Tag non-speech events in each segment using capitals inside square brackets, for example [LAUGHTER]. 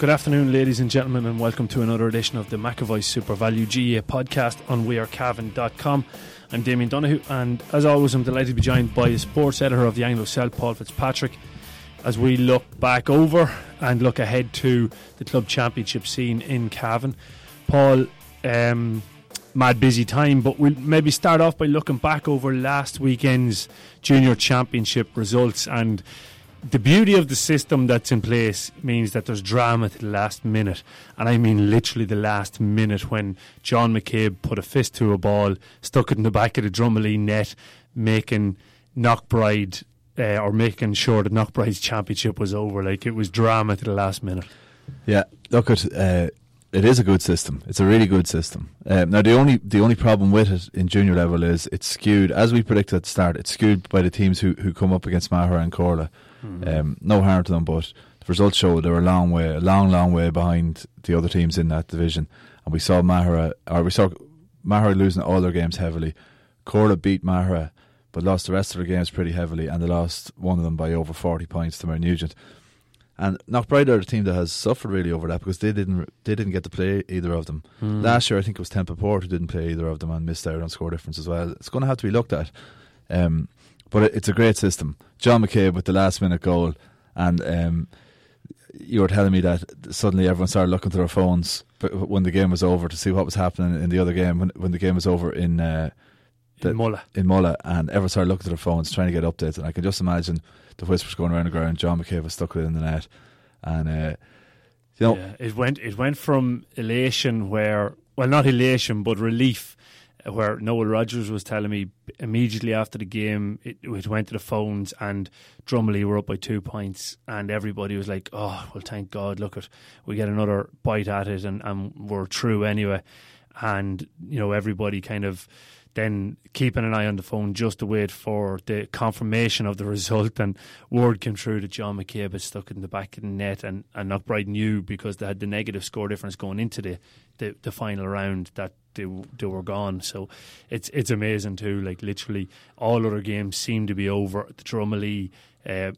Good afternoon, ladies and gentlemen, and welcome to another edition of the McAvoy Super Value GAA podcast on wearecavan.com. I'm Damien Donahue, and as always, I'm delighted to be joined by the sports editor of the Anglo-Celt, Paul Fitzpatrick, as we look back over and look ahead to the club championship scene in Cavan. Paul, um, mad busy time, but we'll maybe start off by looking back over last weekend's junior championship results and the beauty of the system that's in place means that there's drama to the last minute, and I mean literally the last minute when John McCabe put a fist to a ball, stuck it in the back of the Drumalee net, making Knockbride uh, or making sure that Knockbride's championship was over. Like it was drama to the last minute. Yeah, look at uh, it is a good system. It's a really good system. Um, now the only the only problem with it in junior level is it's skewed as we predicted at the start. It's skewed by the teams who who come up against Maghera and Corlough. Mm-hmm. Um, no harm to them, but the results show they're a long way, a long, long way behind the other teams in that division. And we saw Maghera, or we saw Maghera losing all their games heavily. Corlough beat Maghera, but lost the rest of their games pretty heavily, and they lost one of them by over 40 points to Mount Nugent. And Knockbride are the team that has suffered really over that because they didn't they didn't get to play either of them. Mm. Last year, I think it was Templeport who didn't play either of them and missed out on score difference as well. It's going to have to be looked at. Um, but it's a great system. John McCabe with the last minute goal, and um, you were telling me that suddenly everyone started looking through their phones when the game was over to see what was happening in the other game when when the game was over in. Uh, the, in Mullagh. In Mullagh, and everyone started looking to their phones, trying to get updates. And I can just imagine the whispers going around the ground. John McCabe was stuck it in the net, and uh, you know, yeah, it went it went from elation where well, not elation, but relief where Noel Rogers was telling me immediately after the game, it, it went to the phones and Drumalee were up by two points, and everybody was like, "Oh, well, thank God! Look at we get another bite at it, and, and we're true anyway." And you know, everybody kind of then keeping an eye on the phone just to wait for the confirmation of the [LAUGHS] result. And word came through that John McCabe had stuck it in the back of the net, and, and Knockbride knew because they had the negative score difference going into the, the, the final round that they, they were gone. So it's it's amazing too. Like literally, all other games seem to be over. The Drumalee uh,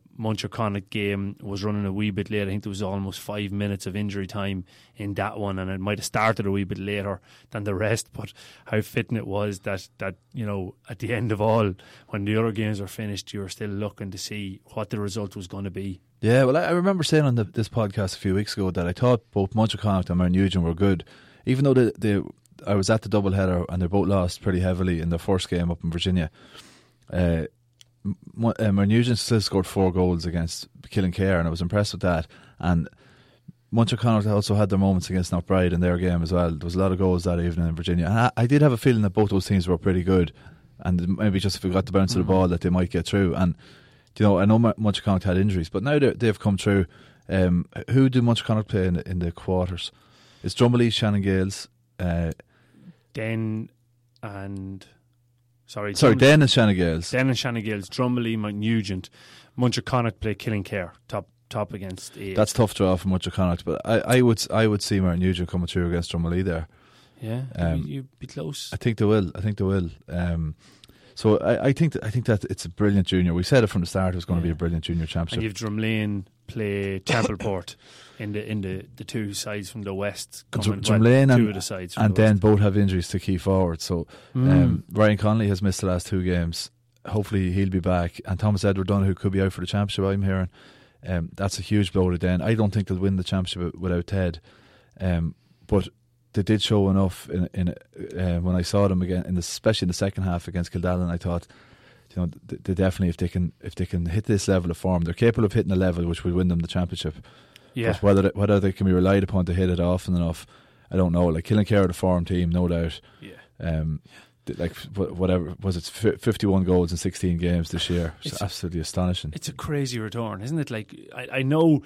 game was running a wee bit late. I think there was almost five minutes of injury time in that one, and it might have started a wee bit later than the rest. But how fitting it was that that you know at the end of all, when the other games were finished, you were still looking to see what the result was going to be. Yeah, well, I remember saying on the, this podcast a few weeks ago that I thought both Muncher and Nugent were good, even though they, they I was at the double header and they both lost pretty heavily in the first game up in Virginia. Uh, uh, Nugent still scored four goals against Killinkere, and I was impressed with that. And Muncher also had their moments against Knockbride in their game as well. There was a lot of goals that evening in Virginia. And I, I did have a feeling that both those teams were pretty good, and maybe just if we got the bounce mm-hmm. of the mm-hmm. ball, that they might get through. And you know, I know Muncher had injuries, but now they've come through. Um, who do Muncher play in the, in the quarters? It's Drumalee, Shannon Gaels. Uh, Denn and sorry, sorry, Denn and Shannon Gaels. Denn and Shannon Gaels, Drumalee, Mount Nugent, Muncher play Killinkere top top against. Eight. That's tough draw for Muncher but I, I would I would see Mount Nugent coming through against Drumalee there. Yeah, um, you'd be close. I think they will. I think they will. Um, so I, I think that, I think that it's a brilliant junior. We said it from the start; it was going yeah. to be a brilliant junior championship. And you've Drumlane play Templeport in the in the, the two sides from the west. Coming, Drumlane well, and, two of the sides and the then both have injuries to key forward. So mm. um, Ryan Connolly has missed the last two games. Hopefully he'll be back, and Thomas Edward Donoghue could be out for the championship. I'm hearing. Um, that's a huge blow to Denn. I don't think they'll win the championship without Ted, um, but they did show enough in in uh, when I saw them again, in the, especially in the second half against Kildallan. I thought you know, they definitely if they can if they can hit this level of form, they're capable of hitting a level which would win them the championship. Yeah. But whether whether they can be relied upon to hit it often enough, I don't know. Like Killinkere, the form team, no doubt. Yeah. Um, like whatever was it, fifty-one goals in sixteen games this year. It's, It's- absolutely astonishing. It's a crazy return, isn't it? Like I, I know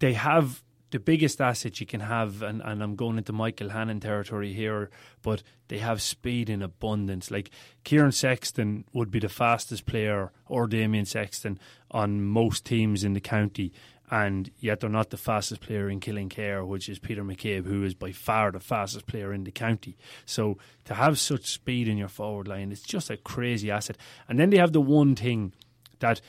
they have the biggest asset you can have, and, and I'm going into Michael Hannon territory here, but they have speed in abundance. Like Kieran Sexton would be the fastest player, or Damien Sexton, on most teams in the county. And yet they're not the fastest player in Killinkere, which is Peter McCabe, who is by far the fastest player in the county. So to have such speed in your forward line, it's just a crazy asset. And then they have the one thing that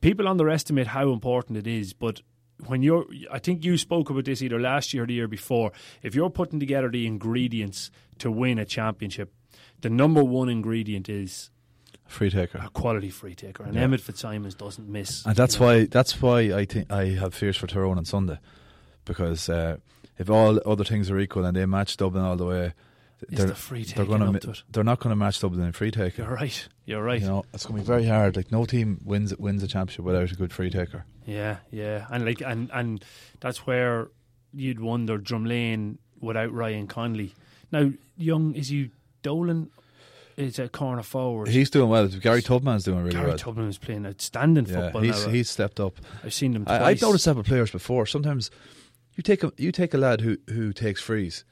people underestimate how important it is, but when you're, I think you spoke about this either last year or the year before. If you're putting together the ingredients to win a championship, the number one ingredient is Free taker. a quality free taker, and Yeah. Emmett Fitzsimons doesn't miss. And that's you know. why that's why I think I have fears for Tyrone on Sunday, because uh, if all other things are equal and they match Dublin all the way, they're the free they're going up to to it. they're not going to match Dublin in free taker. You're right. You're right. You know, it's going to be very hard. Like no team wins wins a championship without a good free taker. Yeah, yeah, and like and and that's where you'd wonder Drumlane without Ryan Conley. Now, Young is you Dolan is a corner forward. He's doing well. Gary Tubman's doing really Gary well. Gary Tubman is playing outstanding yeah, football he's now. he's stepped up. I've seen them twice. I, I've noticed that with players before. Sometimes you take a you take a lad who who takes frees,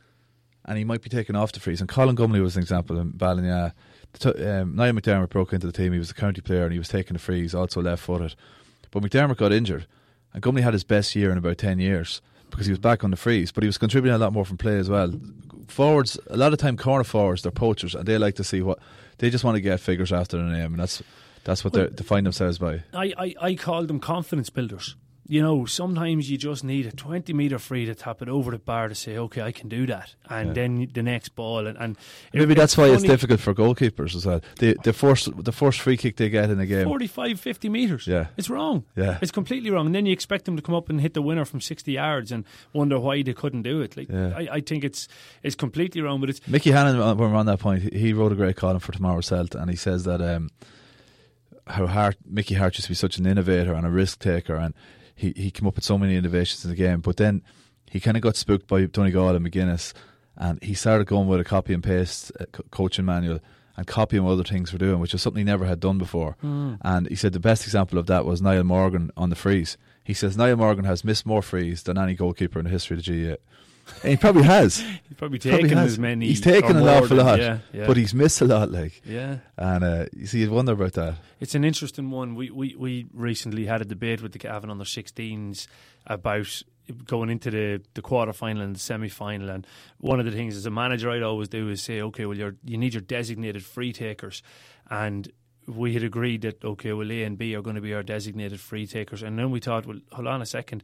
and he might be taken off the freeze. And Colin Gumley was an example in Ballina. Um, Niall McDermott broke into the team. He was a county player and he was taking the frees, also left footed. But McDermott got injured, and Gumley had his best year in about ten years because he was back on the freeze, But he was contributing a lot more from play as well. Forwards, a lot of time, corner forwards, they're poachers, and they like to see what they just want to get figures after the name, and that's that's what Well, they define themselves by. I, I, I call them confidence builders. You know, sometimes you just need a 20 metre free to tap it over the bar to say, okay, I can do that. And Yeah. then the next ball. And, and it- Maybe that's why it's difficult for goalkeepers as well. The the first the first free kick they get in a game. 45, 50 metres. Yeah. It's wrong. Yeah. It's completely wrong. And then you expect them to come up and hit the winner from 60 yards and wonder why they couldn't do it. Like Yeah. I, I think it's it's completely wrong, but it's Mickey Hannon, uh, when we're on that point, he- wrote a great column for Tomorrow's Celt, and he says that um, how Harte, Mickey Harte used to be such an innovator and a risk taker, and he, he came up with so many innovations in the game. But then he kind of got spooked by Donegal and McGuinness, and he started going with a copy and paste uh, coaching manual and copying what other things were doing, which was something he never had done before. And he said the best example of that was Niall Morgan on the freeze. He says Niall Morgan has missed more frees than any goalkeeper in the history of the GAA. And [LAUGHS] he probably has. he's probably Probably taken has. as many. He's taken an awful than- lot, Yeah, yeah. but he's missed a lot. Like, yeah. and uh, you see, you'd wonder about that. It's an interesting one. We, we, we recently had a debate with the Cavan under 16s about going into the, the quarter final and the semi final. And one of the things as a manager I'd always do is say, okay, well, you're, you need your designated free takers. And we had agreed that, okay, well, A and B are going to be our designated free takers. And then we thought, well, hold on a second.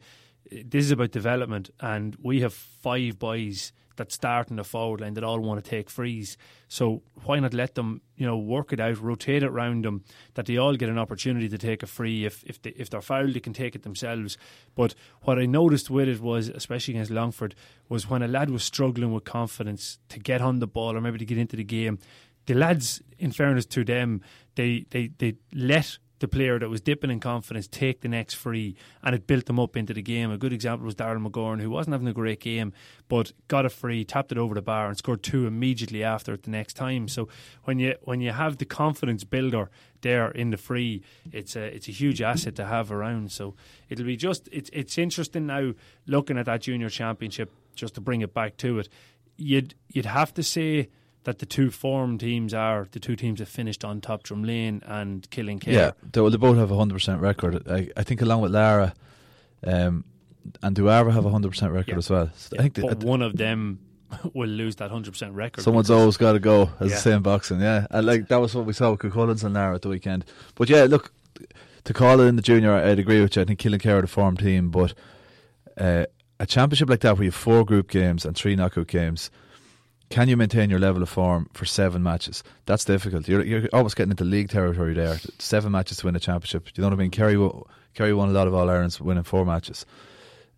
This is about development, and we have five boys that start in the forward line that all want to take frees. So why not let them, you know, work it out, rotate it around them, that they all get an opportunity to take a free. If if they, if they're fouled, they can take it themselves. But what I noticed with it was, especially against Longford, was when a lad was struggling with confidence to get on the ball or maybe to get into the game, the lads, in fairness to them, they they they let the player that was dipping in confidence take the next free and it built them up into the game. A good example was Darrell McGorn, who wasn't having a great game, but got a free, tapped it over the bar and scored two immediately after it the next time. So when you when you have the confidence builder there in the free, it's a it's a huge asset to have around. So it'll be just it's it's interesting now looking at that junior championship, just to bring it back to it. You'd you'd have to say that the two form teams are the two teams that finished on top, Drumlane and Killinkere. Yeah, they, well, they both have a hundred percent record. I, I think along with Laragh, um, and Duara have a hundred percent record Yeah. as well. So Yeah, I think but that, one of them [LAUGHS] will lose that hundred percent record. someone's always got to go, as Yeah. they say in boxing. Yeah, and like that was what we saw with Cuchulainns and Laragh at the weekend. But yeah, look, to call it in the junior, I'd agree with you. I think Killinkere are the form team, but uh, a championship like that where you have four group games and three knockout games. Can you maintain your level of form for seven matches? That's difficult. You're, you're almost getting into league territory there. Seven matches to win a championship. You know what I mean? Kerry, Kerry won a lot of All Irelands winning four matches.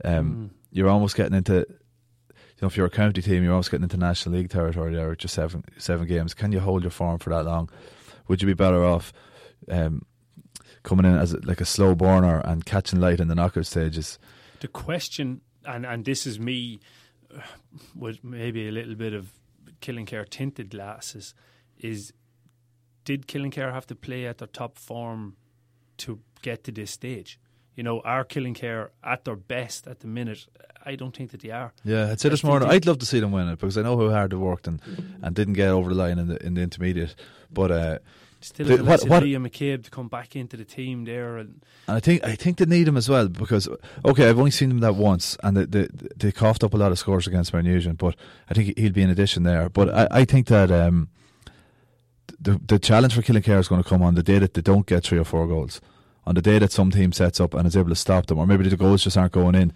Um, Mm. You're almost getting into, you know, if you're a county team, you're almost getting into National League territory there with just seven seven games. Can you hold your form for that long? Would you be better off um, coming in as a, like a slow burner and catching light in the knockout stages? the question, and and this is me with maybe a little bit of Killinkere tinted glasses, is did Killinkere have to play at their top form to get to this stage? You know, are Killinkere at their best at the minute? I don't think that they are. Yeah, I'd say this morning. I'd love to see them win it because I know how hard they worked and, and didn't get over the line in the in the intermediate. But uh, Still, the, what, what, Liam McCabe to come back into the team there, and, and I think I think they need him as well because okay, I've only seen him that once, and they they, they coughed up a lot of scores against Nugent, but I think he'll be an addition there. But I, I think that um, the the challenge for Killinkere is going to come on the day that they don't get three or four goals, on the day that some team sets up and is able to stop them, or maybe the goals just aren't going in.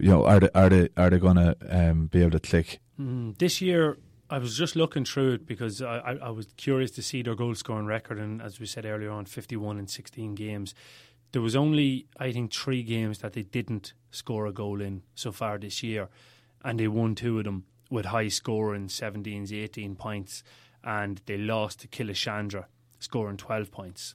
You know, are they are they are they going to um, be able to click? Mm, this year, I was just looking through it because I, I, was curious to see their goal scoring record, and as we said earlier on, 51 in 16 games. There was only, I think, three games that they didn't score a goal in so far this year, and they won two of them with high scoring 17s, 18 points, and they lost to Killeshandra, scoring 12 points.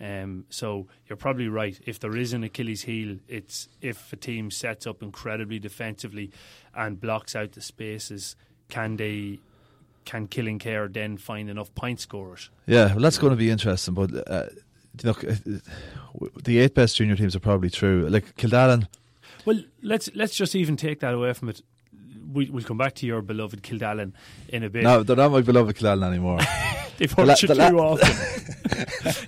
Um, so you're probably right. If there is an Achilles heel, it's if a team sets up incredibly defensively and blocks out the spaces, can they can Killinkere then find enough point scorers? Yeah, well, that's going to be interesting. But uh, look, uh, the eight best junior teams are probably true. Like Kildallan. Well, let's let's just even take that away from it. We, we'll come back to your beloved Kildallan in a bit. No, they're not my beloved Kildallan anymore. [LAUGHS] They've hurt la- you la- too often.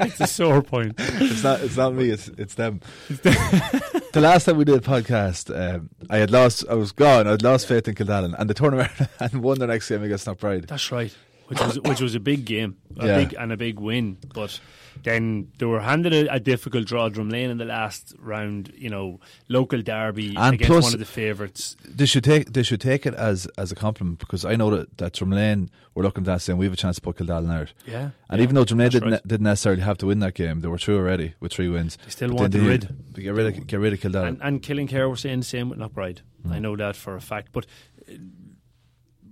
[LAUGHS] it's a sore point. It's not. It's not me. It's it's them. [LAUGHS] the last time we did a podcast, um, I had lost. I was gone. I had lost faith in Kildallan, and they turned around [LAUGHS] and won the next game against Knockbride. That's right. Which was which was a big game, a yeah. big and a big win, but then they were handed a, a difficult draw, Drumlane in the last round. You know, local derby and against plus, one of the favourites. They should take they should take it as as a compliment because I know that that Drumlane were looking at that saying we have a chance to put Kildallan out. Yeah, and yeah, even though Drumlane didn't right. didn't necessarily have to win that game, they were through already with three wins. They still want to rid get rid of get rid of Kildallan and, and Killinkere were saying the same with Knockbride. Mm. I know that for a fact, but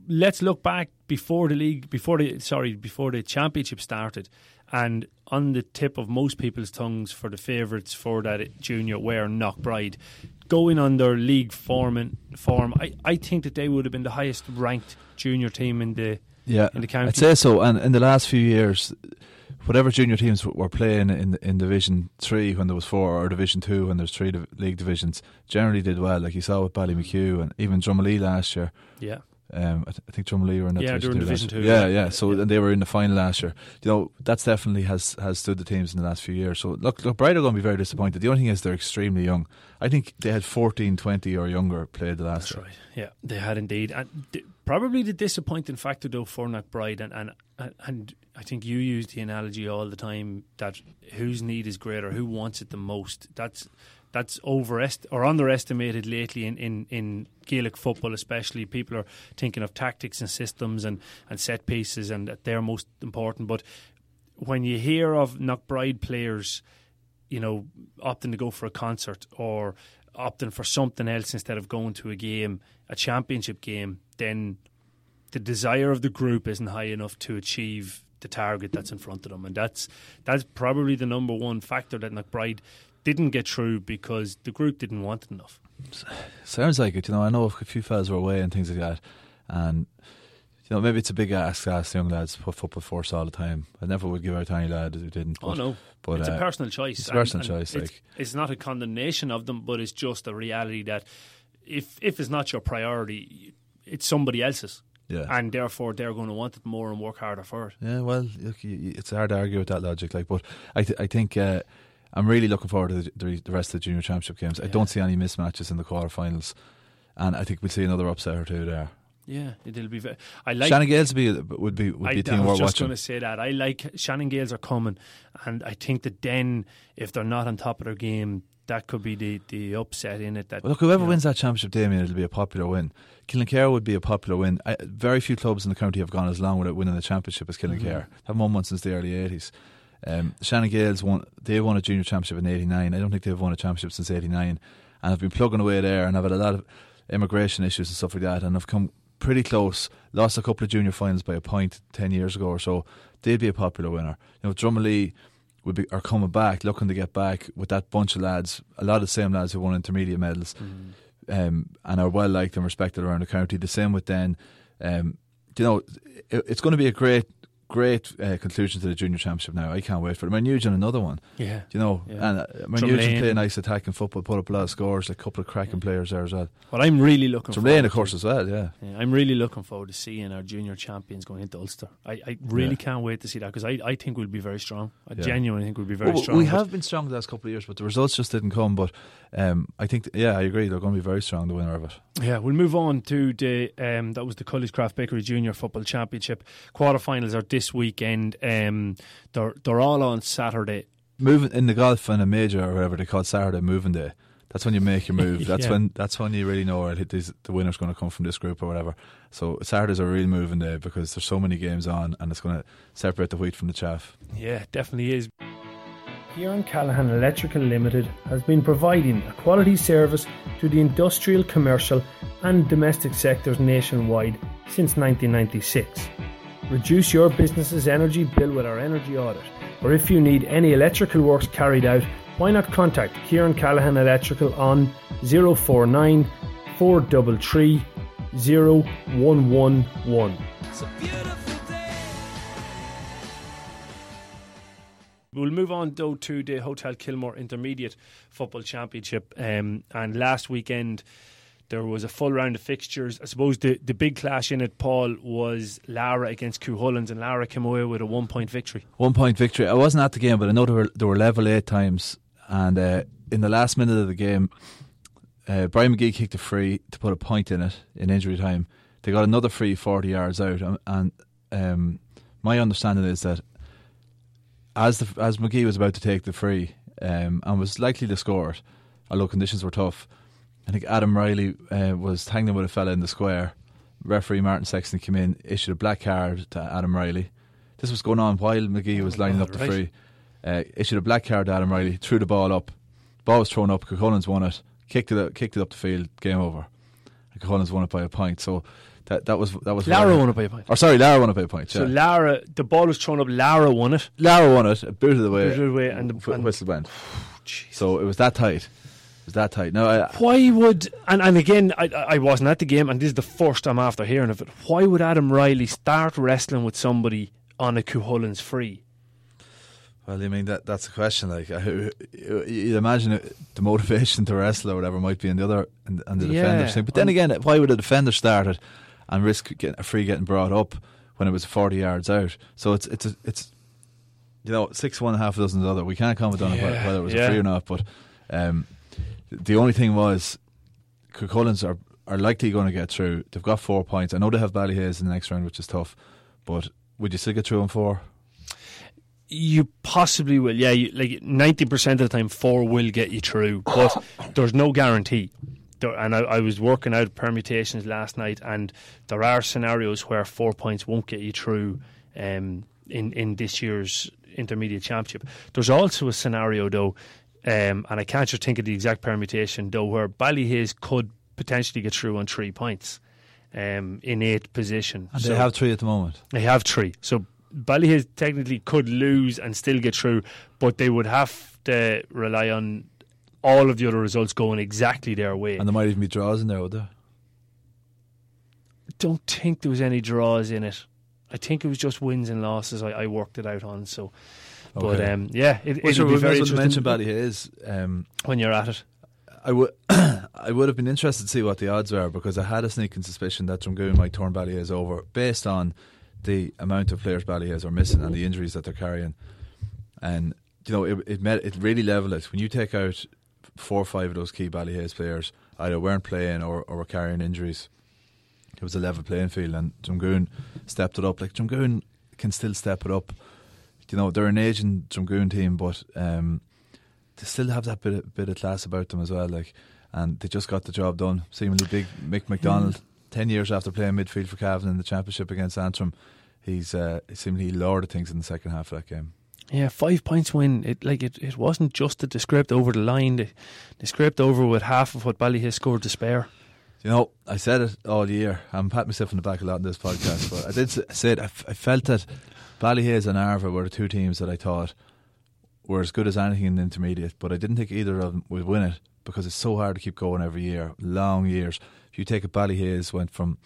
let's look back before the league, before the sorry, before the championship started, and on the tip of most people's tongues for the favourites for that junior were Knockbride. Going on their league form, and form, I, I think that they would have been the highest ranked junior team in the yeah in the county. I'd say so. And in the last few years, whatever junior teams were playing in in Division Three when there was four, or Division Two when there's three league divisions, generally did well. Like you saw with Ballymachugh and even Drumalee last year. Yeah, um, I, th- I, think Drumalee were in that yeah, division, two division two. Yeah, yeah. So yeah. they were in the final last year. You know, that's definitely has has stood the teams in the last few years. So look, look, Bride are going to be very disappointed. The only thing is they're extremely young. I think they had 14, 20 or younger played the last that's year. right. Yeah, they had indeed. And th- probably the disappointing factor though for Knockbride and, and and I think you use the analogy all the time that whose need is greater, who wants it the most. That's that's overest or underestimated lately in, in, in Gaelic football, especially. People are thinking of tactics and systems and, and set pieces, and that they're most important. But when you hear of Knockbride players, you know, opting to go for a concert or opting for something else instead of going to a game, a championship game, then the desire of the group isn't high enough to achieve the target that's in front of them, and that's that's probably the number one factor that Knockbride didn't get through because the group didn't want it enough. Sounds like it. You know, I know a few fellas were away and things like that, and you know, maybe it's a big ask to ask young lads to put football first all the time. I never would give out any lad who didn't. Oh, but, oh no, but it's uh, a personal choice. It's a personal and, and choice. It's, like it's not a condemnation of them, but it's just a reality that if if it's not your priority, it's somebody else's. Yeah. And therefore, they're going to want it more and work harder for it. Yeah, well, look, it's hard to argue with that logic. Like, but I, th- I think uh, I'm really looking forward to the, the, rest of the junior championship games. Yeah. I don't see any mismatches in the quarterfinals, and I think we'll see another upset or two there. Yeah, it'll be. Very, I like Shannon Gaels would be would be would be a team I was just going to say that I like Shannon Gaels are coming, and I think that then if they're not on top of their game, that could be the, the upset in it. That well, look, whoever you know, wins that championship, Damien, it'll be a popular win. Killinkere would be a popular win. I, very few clubs in the county have gone as long without winning the championship as Killinkere. Mm-hmm. Haven't won one since the early eighties. Um, Shannon Gaels won. They won a junior championship in '89. I don't think they've won a championship since '89, and I've been plugging away there, and I've had a lot of immigration issues and stuff like that, and I've come pretty close. Lost a couple of junior finals by a point ten years ago or so. They'd be a popular winner. You know, Drumalee would be are coming back, looking to get back with that bunch of lads. A lot of the same lads who won intermediate medals, mm. um, and are well liked and respected around the county. The same with Denn. Um, you know, it, it's going to be a great great uh, conclusion to the junior championship. Now I can't wait for it. Mount Nugent another one. Yeah, You know, Yeah. and uh, Man Drumlane. Nugent play nice attacking football, put up a lot of scores. Like a couple of cracking players there as well. But I'm really looking. Forward of course, to- as well. Yeah. Yeah, I'm really looking forward to seeing our junior champions going into Ulster. I, I really Yeah. can't wait to see that because I, I think we'll be very strong. I Yeah. genuinely think we'll be very Well, strong. we have been strong the last couple of years, but the results just didn't come. But um, I think, yeah, I agree. They're going to be very strong. The winner of it. Yeah, we'll move on to the um, that was the Cully's Craft Bakery Junior Football Championship quarterfinals are this weekend. Um, they're they're all on Saturday. Moving in the golf and a major or whatever they call it, Saturday moving day. That's when you make your move. [LAUGHS] That's Yeah. when that's when you really know this, the winner's going to come from this group or whatever. So Saturday's a real moving day because there's so many games on, and it's going to separate the wheat from the chaff. Yeah, definitely is. Kieran Callahan Electrical Limited has been providing a quality service to the industrial, commercial, and domestic sectors nationwide since 1996. Reduce your business's energy bill with our energy audit, or if you need any electrical works carried out, why not contact Kieran Callahan Electrical on 049 433 0111. We'll move on though to the Hotel Kilmore Intermediate Football Championship. Um, and last weekend there was a full round of fixtures. I suppose the, the big clash in it, Paul, was Laragh against Cuchulainns, and Laragh came away with a one point victory. One point victory. I wasn't at the game, but I know they were, were level eight times. And uh, in the last minute of the game, uh, Brian McGee kicked a free to put a point in it in injury time. They got another free 40 yards out. And, and um, my understanding is that as the, as McGee was about to take the free um, and was likely to score it, although conditions were tough, I think Adam Riley uh, was tangling with a fella in the square. Referee Martin Sexton came in, issued a black card to Adam Riley. This was going on while McGee was lining up the right. free. Uh, issued a black card to Adam Riley, threw the ball up. Ball was thrown up. Cullens won it. Kicked it. Kicked it up the field. Game over. And Cullens won it by a point. So that that was that was Laragh won it by a point. Or sorry, Laragh won it by a point. So. Laragh, the ball was thrown up. Laragh won it. Laragh won it. A boot of the way. Booted away and the- wh- and- whistle went. [SIGHS] So it was that tight. It was that tight. No, I, Why would and, and again I I wasn't at the game and this is the first I'm after hearing of it. Why would Adam Riley start wrestling with somebody on a Cuchulainns free? Well, I mean that that's a question. Like you'd imagine it, the motivation to wrestle or whatever might be in the other and, the Yeah, defender's thing. But then again, why would a defender start it and risk getting a free getting brought up when it was forty yards out? So it's it's a, it's you know six one half a dozen the other. We can't comment on it, Yeah, whether- it was yeah. a free or not. But um, the only thing was, Cullens are are likely going to get through. They've got four points. I know they have Ballyhaise in the next round, which is tough. But would you still get through on four? You possibly will, yeah. You, like ninety percent of the time, four will get you through, but [COUGHS] there's no guarantee. There, and I, I was working out permutations last night, and there are scenarios where four points won't get you through um, in in this year's intermediate championship. There's also a scenario though, um, and I can't just think of the exact permutation though, where Ballyhaise could potentially get through on three points um, in eighth position. And So- they have three at the moment. they have three. So Ballyhaise technically could lose and still get through, but they would have to rely on all of the other results going exactly their way. And there might even be draws in there, would there? don't think there was any draws in it. I think it was just wins and losses. I, I worked it out on. So, but um, yeah, it, Well, it'll be very interesting. mention interesting Ballyhaise. Um, when you're at it. I would, [COUGHS] I would have been interested to see what the odds were because I had a sneaking suspicion that Drumgoon might turn Ballyhaise over based on the amount of players Ballyhaise are missing and the injuries that they're carrying. And you know, it it, met, it really leveled it when you take out four or five of those key Ballyhaise players either weren't playing or, or were carrying injuries. It was a level playing field, and Drumgoon stepped it up. Like Drumgoon can still step it up. You know, they're an aging Drumgoon team, but um, they still have that bit of, bit of class about them as well. Like, and they just got the job done. Seemingly big Mick McDonald, ten years after playing midfield for Cavan in the championship against Antrim, he's uh, seemingly lowered things in the second half of that game. Yeah, five points win. It like it, it wasn't just they scraped over the line. They, they scraped over with half of what Ballyhaise scored to spare. You know, I said it all year. I'm patting myself on the back a lot in this podcast, but I did say it. I, f- I felt that Ballyhaise and Arva were the two teams that I thought were as good as anything in the intermediate, but I didn't think either of them would win it because it's so hard to keep going every year, long years. If you take a Ballyhaise went from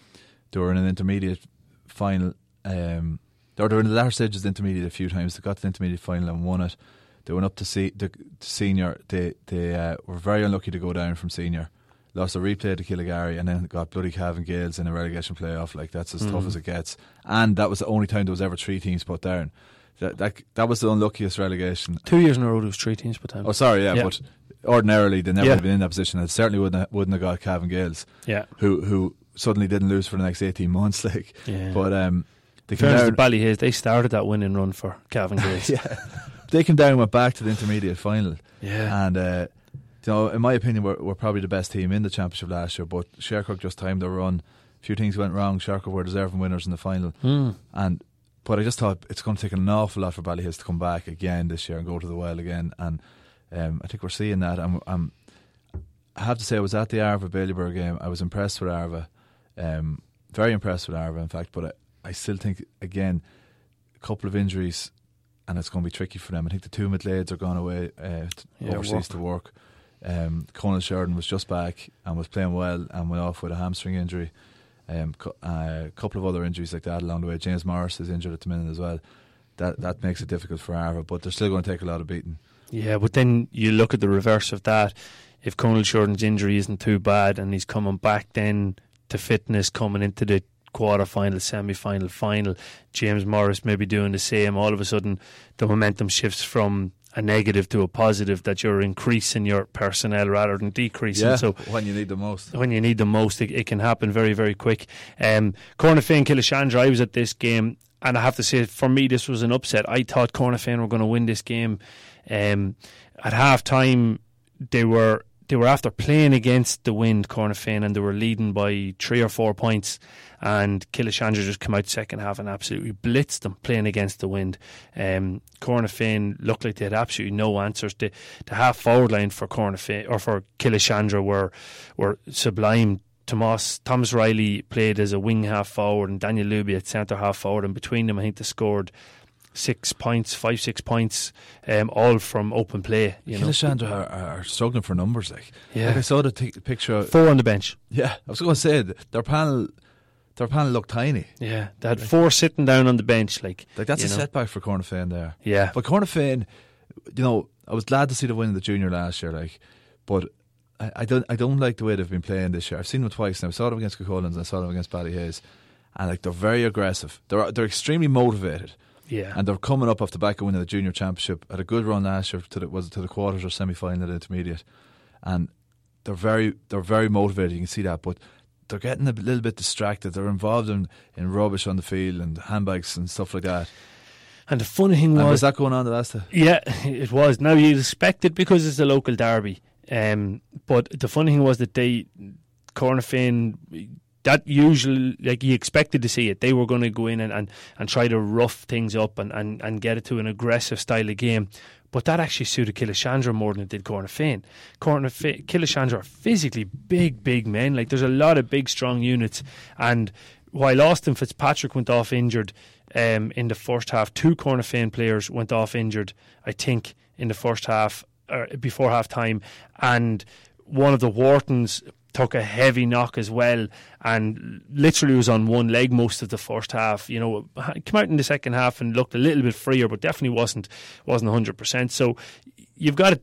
in an intermediate final um, They were in the latter stages of the intermediate a few times. They got to the intermediate final and won it. They went up to, see, the, to senior. They they uh, were very unlucky to go down from senior. Lost a replay to Killygarry and then got bloody Cavan Gaels in a relegation playoff. Like that's as mm. tough as it gets. And that was the only time there was ever three teams put down. That that, that was the unluckiest relegation. Two years in a row, there was three teams put down. Oh, sorry, yeah, yeah. but ordinarily they never yeah. have been in that position. It certainly wouldn't have, wouldn't have got Cavan Gaels. Yeah, who who suddenly didn't lose for the next eighteen months. [LAUGHS] Like, yeah. but um, they came down. Ballyhaise, they started that winning run for Cavan Gaels. [LAUGHS] yeah, they came down and went back to the intermediate final. Yeah, and. Uh, you know, in my opinion, we're, we're probably the best team in the championship last year. But Shercock just timed their run. A few things went wrong. Shercock were deserving winners in the final, mm. and but I just thought it's going to take an awful lot for Ballyhaise to come back again this year and go to the well again. And um, I think we're seeing that. I'm, I'm, i have to say, I was at the Arva Bailieborough game. I was impressed with Arva, um, very impressed with Arva, in fact. But I, still think, again, a couple of injuries, and it's going to be tricky for them. I think the two mid-lades are gone away uh, yeah, overseas work. to work. Um, Conan Sheridan was just back and was playing well and went off with a hamstring injury. Um, uh, a couple of other injuries like that along the way. James Morris is injured at the minute as well. That that makes it difficult for Arva, but they're still going to take a lot of beating. Yeah, but then you look at the reverse of that. If Conal Sheridan's injury isn't too bad and he's coming back then to fitness coming into the quarter final, semi final, final, James Morris may be doing the same. All of a sudden, the momentum shifts from a negative to a positive that you're increasing your personnel rather than decreasing. Yeah, so when you need the most, when you need the most, it, it can happen very very quick. Um, Cornafean Killeshandra, I was at this game, and I have to say, for me, this was an upset. I thought Cornafean were going to win this game. Um, at half time, they were they were after playing against the wind, Cornafean, and they were leading by three or four points and Killeshandra just came out second half and absolutely blitzed them playing against the wind. Um, Cornafean looked like they had absolutely no answers. The, the half forward line for Cornafean or for Killeshandra were were sublime. Thomas Thomas Riley played as a wing half forward and Daniel Luby at centre half forward, and between them, I think they scored six points, five, six points, um, all from open play. You know, are, are, struggling for numbers. Like, yeah, like I saw the t- picture. Four on the bench. Yeah, I was going to say their panel their panel looked tiny. Yeah, they had four sitting down on the bench. Like, like that's a know. setback for Cornafean there. Yeah, but Cornafean, you know, I was glad to see the win in the junior last year. Like, but I, I, don't, I don't like the way they've been playing this year. I've seen them twice now. I saw them against Cuchulainn and I saw them against Ballyhaise, and like they're very aggressive. They're they're extremely motivated. Yeah, and they're coming up off the back of winning the junior championship. Had a good run last year to the was to the quarters or semi final at intermediate, and they're very they're very motivated. You can see that, but they're getting a little bit distracted. They're involved in, in rubbish on the field and handbags and stuff like that. And the funny thing and was, was that going on the last time? Yeah, it was. Now you expect it because it's a local derby. Um, but the funny thing was that they Cornafean that usually like you expected to see it. They were going to go in and, and, and try to rough things up and, and, and get it to an aggressive style of game. But that actually suited Killeshandra more than it did Cornafean. Cornafean, Killeshandra are physically big, big men. Like there's a lot of big, strong units. And while Austin Fitzpatrick went off injured um, in the first half, two Cornafean players went off injured, I think, in the first half, or before half time. And one of the Whartons took a heavy knock as well and literally was on one leg most of the first half. You know, came out in the second half and looked a little bit freer, but definitely wasn't wasn't hundred percent. So you've got to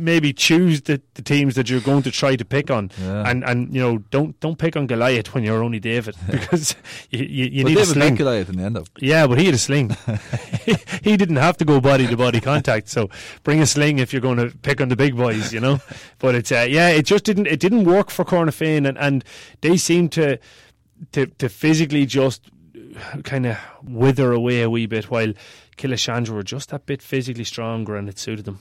maybe choose the, the teams that you're going to try to pick on, yeah. and and you know don't don't pick on Goliath when you're only David [LAUGHS] because you you, you need David a sling. Goliath in the end of yeah, but he had a sling. he, [LAUGHS] [LAUGHS] he didn't have to go body to body contact, so bring a sling if you're going to pick on the big boys, you know. but it's uh, yeah, it just didn't it didn't work for Cornafean, and and they seem to to to physically just kind of wither away a wee bit while Killeshandra were just that bit physically stronger and it suited them.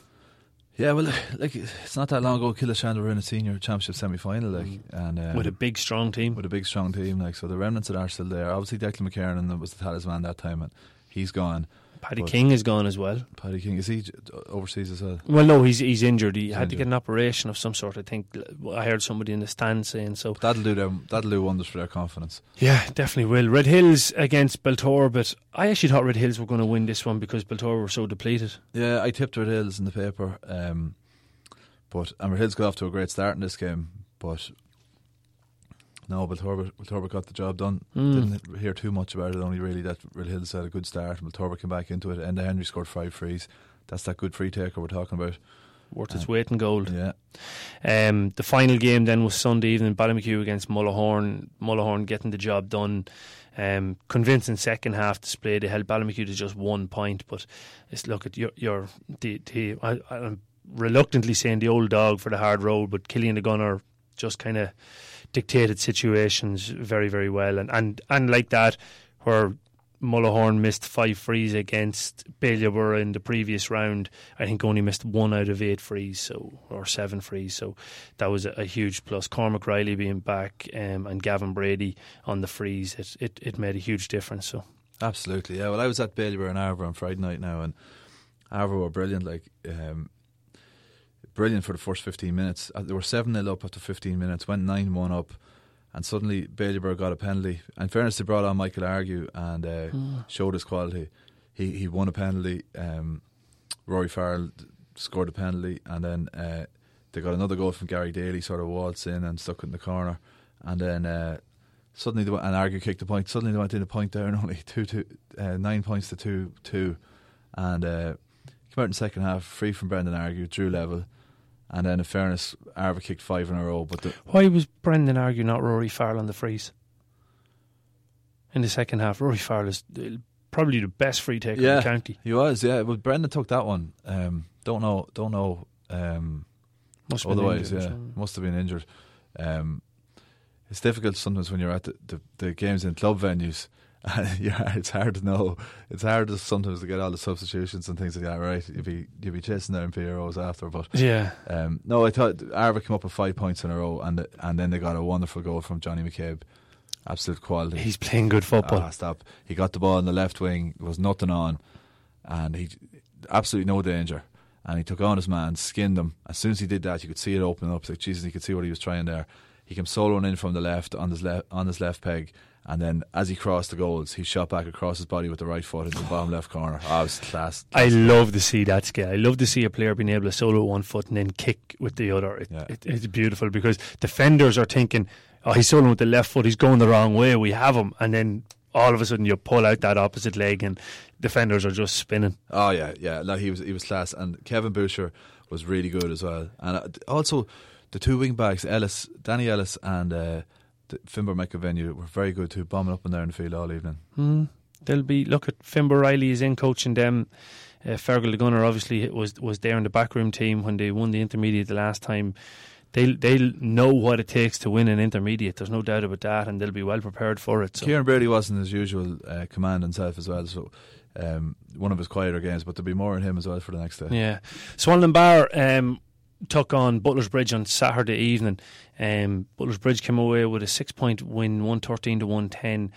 Yeah, well, like it's not that long ago. Killeshandra were in a senior championship semi final, like, mm. and um, with a big strong team, with a big strong team, like so. The remnants that are still there. Obviously, Declan McKernan was the talisman that time, and he's gone. Paddy King is gone as well. Paddy King is he overseas as well? Well, no, he's he's injured. He he's had injured. to get an operation of some sort. I think I heard somebody in the stand saying so. But that'll do them. That'll do wonders for their confidence. Yeah, definitely will. Red Hills against Beltor, but I actually thought Red Hills were going to win this one because Beltor were so depleted. Yeah, I tipped Red Hills in the paper. Um, but and Red Hills got off to a great start in this game, but No, but Talbot, got the job done. Mm. Didn't hear too much about it. Only really that Red Hills had a good start, and Talbot came back into it. And Henry scored five frees. That's that good free taker we're talking about. Worth its weight in gold. Yeah, Um, the final game then was Sunday evening, Ballymachugh against Mullahoran. Mullahoran getting the job done. Um, convincing second half display. They held Ballymachugh to just one point, but it's look at your your the, the I, I'm reluctantly saying the old dog for the hard road, but Killian the Gunner just kind of dictated situations very very well, and and and like that where Mullahoran missed five frees against Bailieborough in the previous round. I think only missed one out of eight frees, so or seven frees. So that was a, a huge plus. Cormac Riley being back um, and Gavin Brady on the frees, it, it it made a huge difference. So absolutely. Yeah. Well, I was at Bailieborough and Arva on Friday night now, and Arva were brilliant. Like. Um, Brilliant for the first 15 minutes. Uh, They were 7 0 up after 15 minutes, went 9 1 up, and suddenly Bailieborough got a penalty. In fairness, they brought on Michael Argue and uh, showed his quality. He he won a penalty. Um, Rory Farrell scored a penalty, and then uh, they got another goal from Gary Daly, sort of waltzed in and stuck it in the corner, and then uh, suddenly they went, and Argue kicked the point. Suddenly they went in a point down, [LAUGHS] only two two uh, nine points to two two, and uh, came out in the second half free from Brendan Argue, drew level. And then, in fairness, Arva kicked five in a row. But the, why was Brendan Argue not Rory Farrell on the frees in the second half? Rory Farrell is uh, probably the best free taker in the county. he was, yeah. Well, Brendan took that one. Um, don't know, don't know. Um, Must otherwise, injured, yeah, must have been injured. Um, it's difficult sometimes when you're at the, the, the games in club venues. [LAUGHS] yeah, it's hard to know. It's hard to sometimes to get all the substitutions and things like that right. You'd be you'd be chasing down Pieros after, but Yeah. um, no, I thought Arva came up with five points in a row, and and then they got a wonderful goal from Johnny McCabe. Absolute quality. He's playing good football. Ah, stop. He got the ball in the left wing, there was nothing on, and he absolutely no danger. And he took on his man, skinned him. As soon as he did that, you could see it opening up. It's like Jesus, you could see what he was trying there. He came soloing in from the left on his left on his left peg, and then as he crossed the goals, he shot back across his body with the right foot into the bottom left corner. Oh, it was class. I love to see that skill. I love to see a player being able to solo one foot and then kick with the other. It, Yeah. it, it's beautiful because defenders are thinking, "Oh, he's soloing with the left foot. He's going the wrong way. We have him." And then all of a sudden, you pull out that opposite leg, and defenders are just spinning. Oh yeah, yeah. No, he was he was class, and Kevin Boucher was really good as well. And uh, also the two wing backs, Ellis, Danny Ellis, and uh, the Finbar McAvenue were very good too, bombing up in there in the field all evening. Hmm. They'll be look at Fimber Riley is in coaching them. Uh, Fergal the Gunner obviously was was there in the backroom team when they won the intermediate the last time. They they'll know what it takes to win an intermediate. There's no doubt about that, and they'll be well prepared for it. So. Kieran Brady wasn't his usual uh, command himself as well, so um, one of his quieter games, but there'll be more in him as well for the next day. Yeah, Swanlinbar um, took on Butler's Bridge on Saturday evening. Um, Butler's Bridge came away with a six-point win, one thirteen to one ten.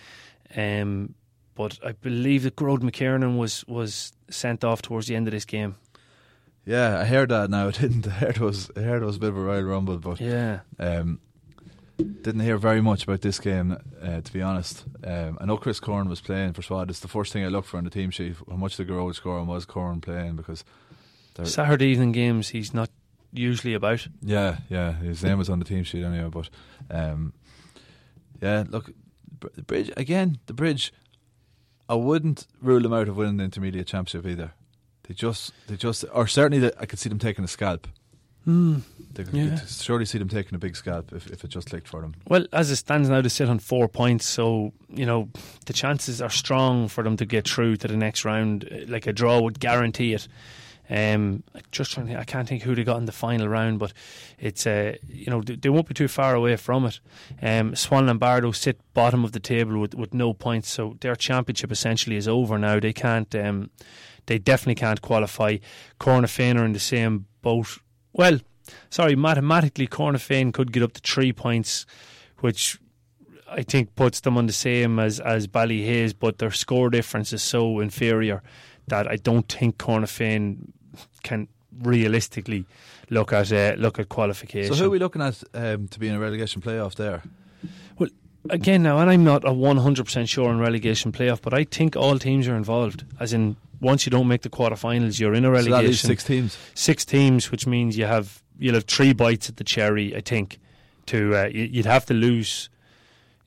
Um, but I believe that Grode McKiernan was was sent off towards the end of this game. Yeah, I heard that now. [LAUGHS] I didn't. I heard it was. I heard it was a bit of a Royal Rumble, but Yeah, um, didn't hear very much about this game. Uh, to be honest, um, I know Chris Corn was playing for Swad. It's the first thing I looked for on the team sheet. How much the score and was Corn playing because. Saturday evening games he's not usually about. Yeah, yeah, his name was on the team sheet anyway. But um, yeah, look, the bridge again. The bridge. I wouldn't rule them out of winning the intermediate championship either. They just, they just, or certainly, the, I could see them taking a scalp. Hmm. They could, Yeah. could surely see them taking a big scalp if, if it just clicked for them. Well, as it stands now, they sit on four points, so you know the chances are strong for them to get through to the next round. Like a draw would guarantee it. Um, just trying I can't think who they got in the final round, but it's uh, you know they, they won't be too far away from it. Um, Swan Lombardo sit bottom of the table with, with no points, so their championship essentially is over now. They can't, um, they definitely can't qualify. Cornafean are in the same boat. Well, sorry, mathematically Cornafean could get up to three points, which I think puts them on the same as as Ballyhaise, but their score difference is so inferior that I don't think Cornafean can realistically look at uh, look at qualification. So who are we looking at um, to be in a relegation playoff there? well, again now, and I'm not a 100% sure on relegation playoff, but I think all teams are involved. As in, once you don't make the quarterfinals, you're in a So relegation. that leaves six teams. six teams, which means you have you'll have three bites at the cherry. I think to uh, you- you'd have to lose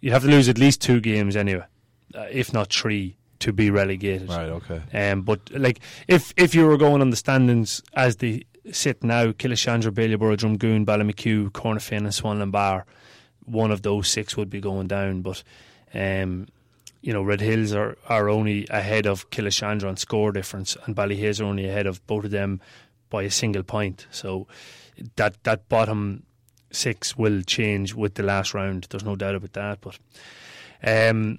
You'd have to lose at least two games anyway, uh, if not three, to be relegated. Right. Okay. Um, but like if if you were going on the standings as they sit now, Killeshandra, Bailieborough, Drumgoon, Ballymachugh, Cornafean, and Swanlinbar, one of those six would be going down. But um, you know, Red Hills are, are only ahead of Killeshandra on score difference, and Ballyhaise are only ahead of both of them by a single point. So that that bottom six will change with the last round. There's no doubt about that. But um,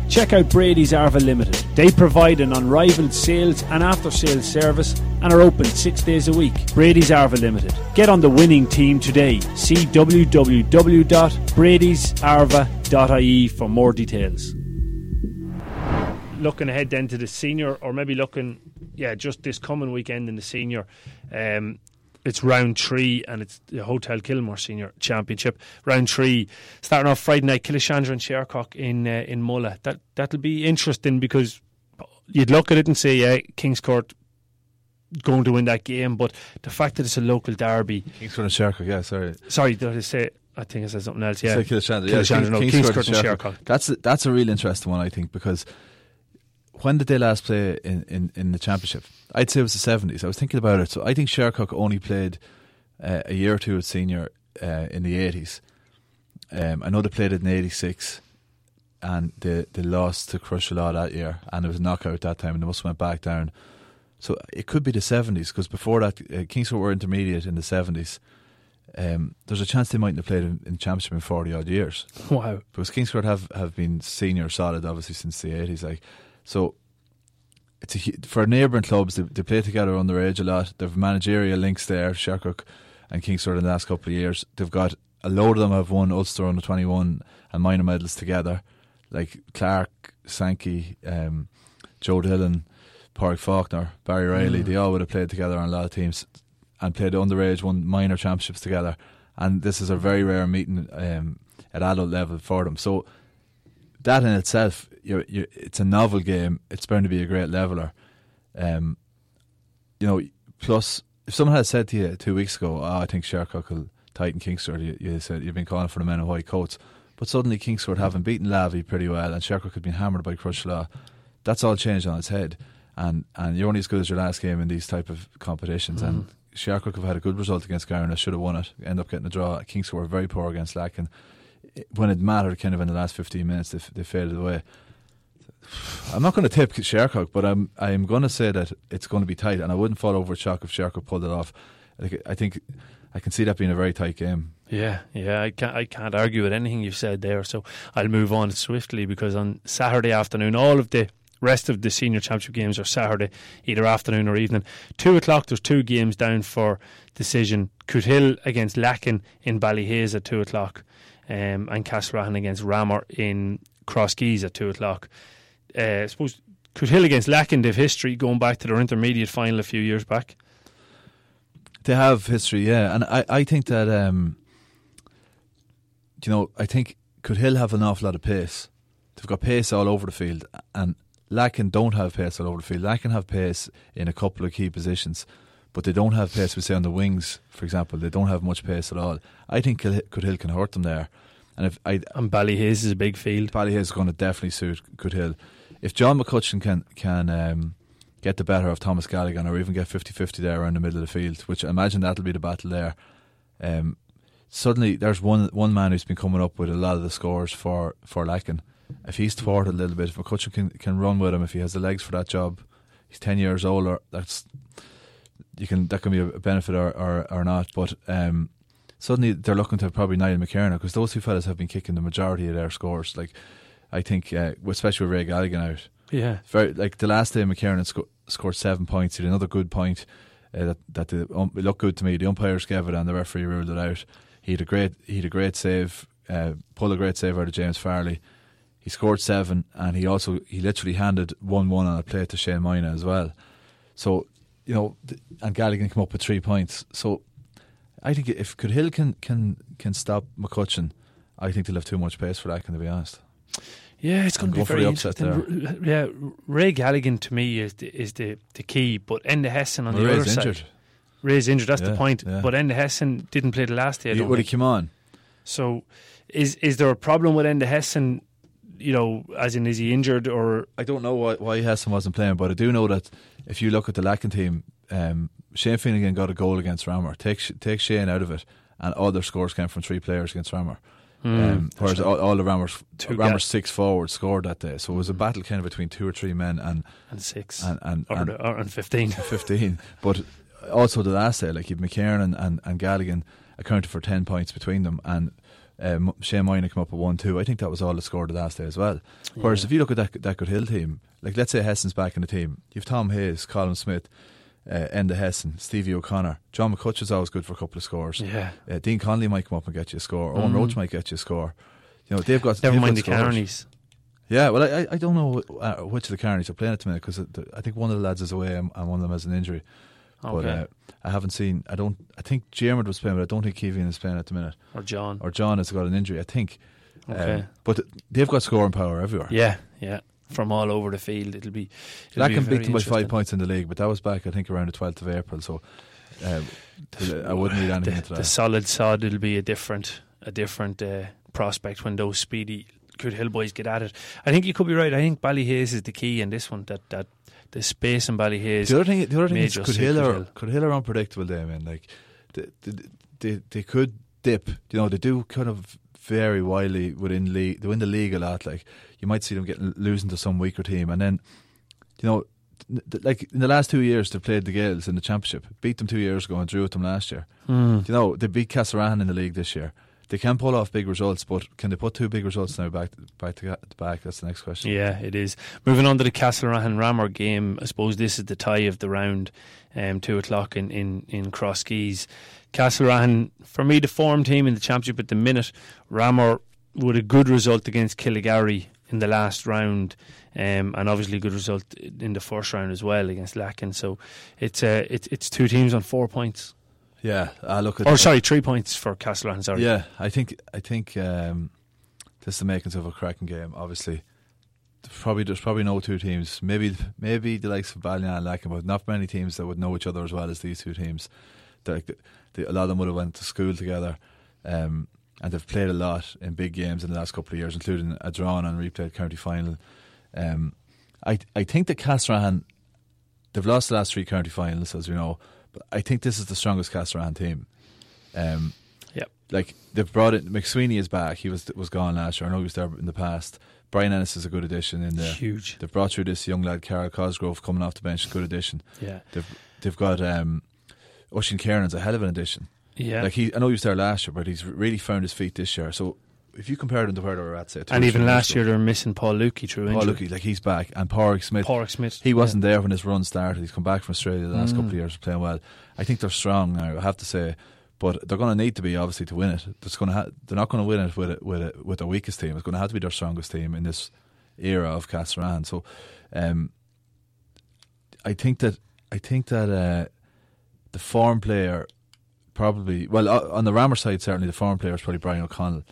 check out Brady's Arva Limited. They provide an unrivaled sales and after sales service and are open six days a week. Brady's Arva Limited. Get on the winning team today. See www.bradysarva.ie for more details. Looking ahead then to the senior, or maybe looking, yeah, just this coming weekend in the senior. Um, it's round three and it's the Hotel Kilmore Senior Championship. Round three, starting off Friday night, Killeshandra and Shercock in uh, in Mullagh. That that'll be interesting because you'd look at it and say, yeah, Kingscourt going to win that game, but the fact that it's a local derby. Kingscourt and Shercock, yeah, sorry. Sorry, did I say? I think I said something else. Yeah, Say Killeshandra, yeah, Killeshandra, no, Kingscourt Kingscourt and and Shercock. Shercock. That's a, that's a real interesting one, I think, because when did they last play in, in, in the championship? I'd say it was the seventies. I was thinking about it. So I think Shercock only played uh, a year or two at senior uh, in the eighties. Um, I know they played it in eighty six, and they they lost to Crosserlough that year, and it was a knockout that time, and they must have went back down. So it could be the seventies because before that, uh, Kingscourt were intermediate in the seventies. Um, there's a chance they mightn't have played in, in championship in forty odd years Wow. because Kingscourt have, have been senior solid obviously since the eighties. Like so, it's a, for neighbouring clubs they, they play together underage a lot. They've managerial links there. Shercock and Kingscourt in the last couple of years. They've got a load of them have won Ulster under twenty one and minor medals together, like Clark, Sankey, um, Joe Dillon, Park Faulkner, Barry Riley. They all would have played together on a lot of teams and played underage, won minor championships together. And this is a very rare meeting um, at adult level for them. So that in itself, you're, you're, it's a novel game. It's bound to be a great leveler. Um, you know, plus if someone had said to you two weeks ago, oh, I think Shercock will tighten Kingscourt, you, you said you've been calling for the men in white coats. But suddenly Kingscourt mm. having beaten Lavey pretty well and Shercock had been hammered by Crosserlough, that's all changed on its head. And and you're only as good as your last game in these type of competitions. And mm. Shercock have had a good result against Gowna, should have won it, end up getting a draw. Kingscourt were very poor against Lacken. and When it mattered, kind of in the last 15 minutes, they, they faded away. I'm not going to tip Shercock, but I'm I'm going to say that it's going to be tight, and I wouldn't fall over a shock if Shercock pulled it off. I think, I can see that being a very tight game. Yeah, yeah, I can't, I can't argue with anything you've said there. So I'll move on swiftly because on Saturday afternoon, all of the rest of the senior championship games are Saturday, either afternoon or evening. Two o'clock, there's two games down for decision. Cootehill against Lacken in Ballyhaise at two o'clock, um, and Castlerahan against Ramor in Crosskeys at two o'clock. Uh, I suppose Cootehill against Lacken, they've history going back to their intermediate final a few years back. They have history, yeah, and I, I think that um, you know I think Cootehill have an awful lot of pace. They've got pace all over the field, and Lacken don't have pace all over the field. Lacken have pace in a couple of key positions, but they don't have pace. We say on the wings, for example, they don't have much pace at all. I think Cootehill can hurt them there, and if I And Ballyhaise is a big field. Ballyhaise is going to definitely suit Cootehill. If John McCutcheon can can um, get the better of Thomas Galligan or even get 50-50 there around the middle of the field, which I imagine that'll be the battle there, um, suddenly there's one one man who's been coming up with a lot of the scores for, for Lacken. If he's thwarted a little bit, if McCutcheon can, can run with him, if he has the legs for that job, he's 10 years older, that's you can that can be a benefit or, or, or not. But um, suddenly they're looking to probably Niall McKernan because those two fellas have been kicking the majority of their scores. Like I think, uh, especially with Ray Galligan out, Yeah. very like the last day McKernan sco- scored seven points. He had another good point uh, that that the, um, it looked good to me. The umpires gave it and the referee ruled it out. He had a great he had a great save, uh, pulled a great save out of James Farley. he scored seven, and he also he literally handed one one on a play to Shane Moyna as well. So you know, and Galligan came up with three points. So I think if Cootehill can can can stop McCutcheon, I think they'll have too much pace for that. Can to be honest? Yeah, it's going to be very interesting. Yeah, Ray Galligan to me is the, is the, the key, but Enda Hessen on well, the Ray's other injured. side. Ray's injured. That's yeah, the point. Yeah. But Enda Hessen didn't play the last day. I well, he came on. So, is is there a problem with Enda Hessen? You know, as in, is he injured or? I don't know why, why Hesson wasn't playing, but I do know that if you look at the Lacken team, um, Shane Finnegan got a goal against Ramor. Take take Shane out of it, and all their scores came from three players against Ramor. Mm, um, whereas all, all, the Ramors, Ramors six forwards scored that day, so it was a battle kind of between two or three men and and six and and, or, and, or and fifteen, [LAUGHS] fifteen. But also the last day, like you've McKiernan and, and, and Galligan accounted for ten points between them, and um, Shane Moyna came up with one two. I think that was all that scored the last day as well. Whereas if you look at that that Cootehill team, like let's say Hesson's back in the team, you've Tom Hayes, Colin Smith uh, Enda Hesson, Stevie O'Connor. John McCutch is always good for a couple of scores. Yeah. Uh, Dean Connolly might come up and get you a score. Mm. Owen Roach might get you a score. You know, they've got. Never they've mind the Carneys. Yeah, well, I I don't know uh, which of the Carneys are playing at the minute because I think one of the lads is away and, one of them has an injury. Okay. But uh, I haven't seen. I don't. I think Jermard was playing, but I don't think Keevan is playing at the minute. Or John. Or John has got an injury. I think. Okay. Um, but they've got scoring power everywhere. Yeah, yeah from all over the field. It'll be. It'll that can beat them by five points in the league, but that was back, I think, around the 12th of April. So uh, I wouldn't read anything the, into that. The solid sod, it'll be a different, a different uh, prospect when those speedy Cootehill boys get at it. I think you could be right. I think Ballyhaise is the key in this one. That that the space in Ballyhaise. The other thing, the other thing is Cootehill are Cootehill are unpredictable. They, I mean, like they, they, they, they could dip. You know, they do kind of vary widely within league. They win the league a lot. Like you might see them getting losing to some weaker team, and then you know, like in the last two years they played the Gaels in the championship, beat them two years ago, and drew with them last year. Mm. You know, they beat Castlerahan in the league this year. They can pull off big results, but can they put two big results now back back to back? That's the next question. Yeah, it is. Moving on to the Castlerahan Ramor game, I suppose this is the tie of the round, um, two o'clock in in in Crosskeys. Castlerahan, for me, the form team in the championship at the minute. Ramor with a good result against Killygarry in the last round, um, and obviously a good result in the first round as well against Lacken. So it's uh, it's it's two teams on four points. Yeah, I look at. Or sorry, three points for Castlerahan. Sorry. Yeah, I think I think um, this is the makings of a cracking game. Obviously, probably there's probably no two teams. Maybe maybe the likes of Ballinagh and Lacken, but not many teams that would know each other as well as these two teams. Like the, the, a lot of them would have went to school together. Um, and they've played a lot in big games in the last couple of years, including a drawn and replayed county final. Um, I I think that Castlerahan they've lost the last three county finals, as we know, but I think this is the strongest Castlerahan team. Um, yeah, like they've brought it. McSweeney is back. He was was gone last year. I know he was there in the past. Brian Ennis is a good addition in there. Huge. They've brought through this young lad, Carol Cosgrove, coming off the bench. Good addition. Yeah. They've they've got um, Oisin Kearns, a hell of an addition. Yeah, like he, I know he was there last year, but he's really found his feet this year. So if you compare them to where they were at, say, and even last year they were missing Paul Lukey through Paul injury. Lukey, like he's back, and Porrick Smith. Porrick Smith, he wasn't yeah. there when his run started. He's come back from Australia the last mm. couple of years, playing well. I think they're strong now. I have to say. But they're going to need to be obviously to win it. It's going to ha- they're not going to win it with it, with it, with their weakest team. It's going to have to be their strongest team in this era of Castlerahan. So, um, I think that I think that uh, the form player probably well on the Ramor side certainly the form player is probably Brian O'Connell.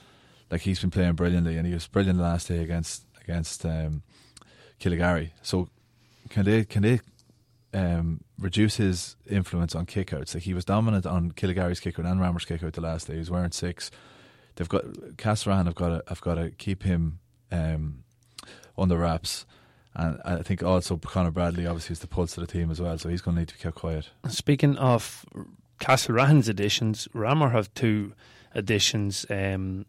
Like he's been playing brilliantly and he was brilliant last day against against um. So can they can they um, reduce his influence on kickouts? Like he was dominant on Killygarry's kickout and Ramor's kickout the last day. He was wearing six. They've got Castlerahan have got to have got to keep him um, on the wraps. And I think also Conor Bradley obviously is the pulse of the team as well, so he's going to need to be kept quiet. Speaking of Castlerahan's additions. Ramor have two additions um,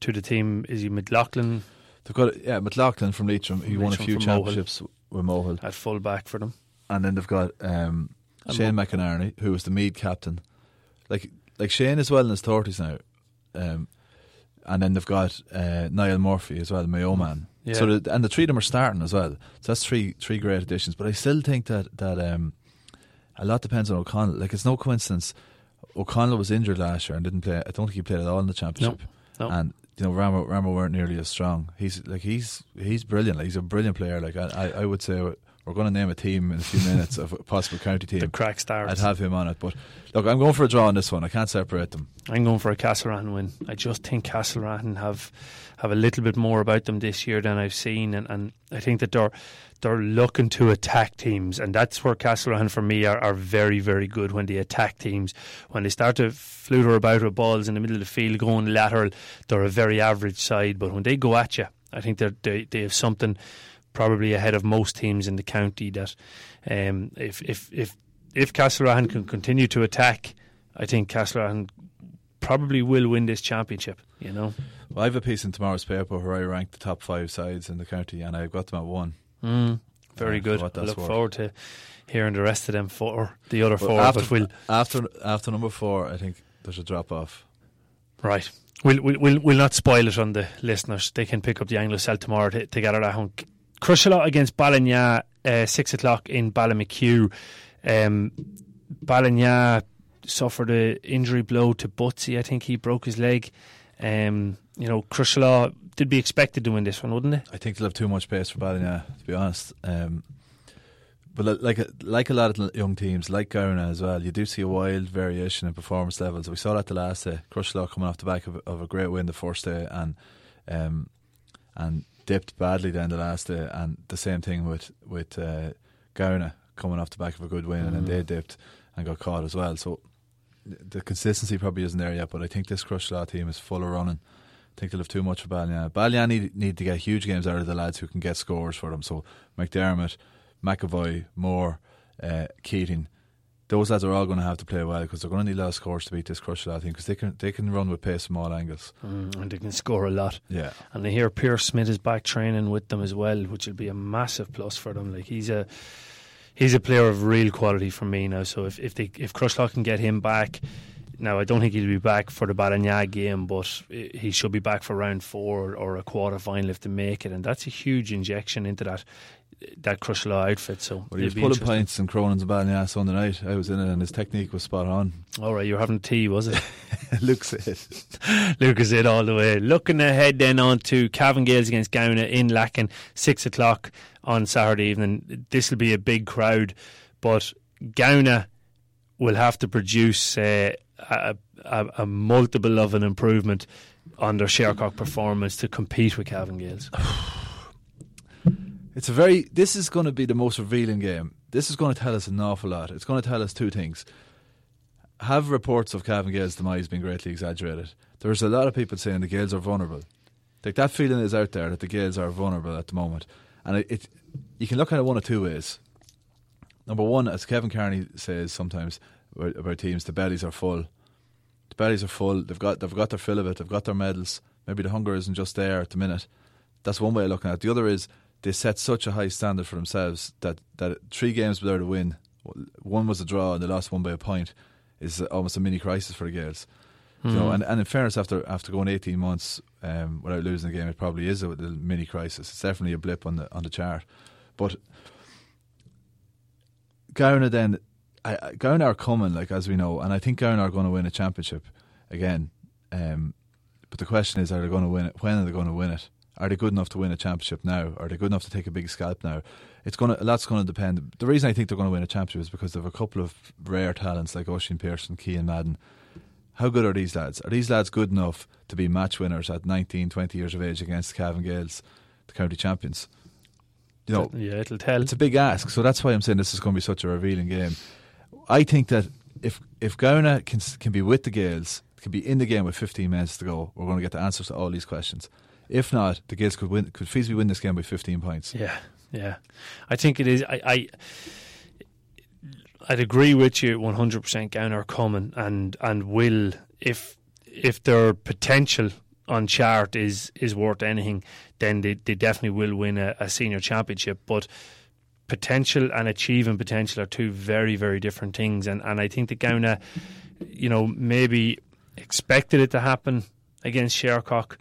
to the team. Is he McLaughlin? They've got yeah McLaughlin from Leitrim. He won a few championships Mohill. with Mohill at full back for them. And then they've got um, Shane McInerney, who was the Meath captain. Like like Shane is well in his thirties now. Um, and then they've got uh, Niall Murphy as well, the Mayo man. Yeah. So the, and the three of them are starting as well. So that's three three great additions. But I still think that that um, a lot depends on O'Connell. Like it's no coincidence. O'Connell was injured last year and didn't play. I don't think he played at all in the championship. No. and you know Ramor Ramor weren't nearly as strong. He's like he's he's brilliant. Like, he's a brilliant player. Like I I, I would say we're going to name a team in a few minutes of a possible county team. The crack stars. I'd have him on it, but look, I'm going for a draw on this one. I can't separate them. I'm going for a Castlerahan win. I just think Castlerahan have have a little bit more about them this year than I've seen, and, and I think that they're they're looking to attack teams, and that's where Castlerahan for me are, are very very good when they attack teams. When they start to flutter about with balls in the middle of the field, going lateral, they're a very average side. But when they go at you, I think they they have something probably ahead of most teams in the county. That um, if if if if Castlerahan can continue to attack, I think Castlerahan probably will win this championship. You know. Well, I have a piece in tomorrow's paper where I rank the top five sides in the county, and I've got them at one. Mm, very good. I look worth. forward to hearing the rest of them four, the other But four. after, but we'll after after number four, I think there's a drop off. right. We'll, we'll we'll we'll not spoil it on the listeners. They can pick up the Anglo-Celt tomorrow to, to get it Crosserlough against Ballinagh, uh, six o'clock in Ballymachugh. Um, Ballinagh suffered an injury blow to Butsy. I think he broke his leg. Um, you know, Crosserlough did be expected to win this one, wouldn't they? I think they'll have too much pace for Ballinagh, to be honest. Um, but like like a lot of young teams, like Gowna as well, you do see a wild variation in performance levels. We saw that the last day. Crosserlough coming off the back of, of a great win the first day and um, and dipped badly then the last day. And the same thing with with uh, Gowna coming off the back of a good win and then they dipped and got caught as well. So the consistency probably isn't there yet. But I think this Crosserlough team is full of running. I think they'll have too much for Ballinagh. Ballinagh need, need to get huge games out of the lads who can get scores for them. So McDermott, McAvoy, Moore, uh, Keating, those lads are all going to have to play well because they're going to need a lot of scores to beat this Crosserlough team because they can they can run with pace from all angles. Mm, and they can score a lot. Yeah, And I hear Pierce Smith is back training with them as well, which will be a massive plus for them. Like he's a he's a player of real quality for me now. So if if they if Crosserlough can get him back, now I don't think he'll be back for the Ballinagh game, but he should be back for round four or a quarter final if they make it, and that's a huge injection into that that Crosserlough outfit. So well, he was pulling pints and Cronin's ass on the night. I was in it and his technique was spot on. All right, you're having tea, was it? [LAUGHS] Looks it. Lucas it all the way. Looking ahead then on to Cavan Gaels against Gowna in Lacken, six o'clock on Saturday evening. This will be a big crowd, but Gowna will have to produce uh, a, a, a multiple of an improvement on their Shercock performance to compete with Cavan Gaels. [SIGHS] [SIGHS] [SIGHS] It's a very. This is going to be the most revealing game. This is going to tell us an awful lot. It's going to tell us two things. Have reports of Cavan Gaels' demise been greatly exaggerated? There's a lot of people saying the Gaels are vulnerable. Like that feeling is out there that the Gaels are vulnerable at the moment, and it, it you can look at it one of two ways. Number one, as Kevin Carney says sometimes about teams, the bellies are full. The bellies are full. They've got they've got their fill of it. They've got their medals. Maybe the hunger isn't just there at the minute. That's one way of looking at it. The other is they set such a high standard for themselves that, that three games without a win, one was a draw and they lost one by a point, is almost a mini crisis for the Gaels. You know, and, and in fairness, after after going eighteen months um, without losing a game, it probably is a, little mini crisis. It's definitely a blip on the on the chart. But Gowna then, I, I- are coming, like as we know, and I think Gowna are going to win a championship again. Um, but the question is, are they going to win it? When are they going to win it? Are they good enough to win a championship now? Are they good enough to take a big scalp now? It's going to. That's going to depend. The reason I think they're going to win a championship is because they have a couple of rare talents like Oisin Pearson, Cian Madden. How good are these lads? Are these lads good enough to be match winners at 19, 20 years of age against the Cavan Gaels, the county champions? You know, yeah, it'll tell. it's a big ask, so that's why I'm saying this is going to be such a revealing game. I think that if if Gowna can can be with the Gaels, can be in the game with 15 minutes to go, we're going to get the answers to all these questions. If not, the Gaels could win, could feasibly win this game by 15 points. Yeah, yeah. I think it is. I, I I'd agree with you one hundred percent. Gown are coming and and will if if their potential on chart is is worth anything, then they, they definitely will win a, a senior championship. But potential and achieving potential are two very very different things. And and I think that Gowna, uh, you know, maybe expected it to happen against Shercock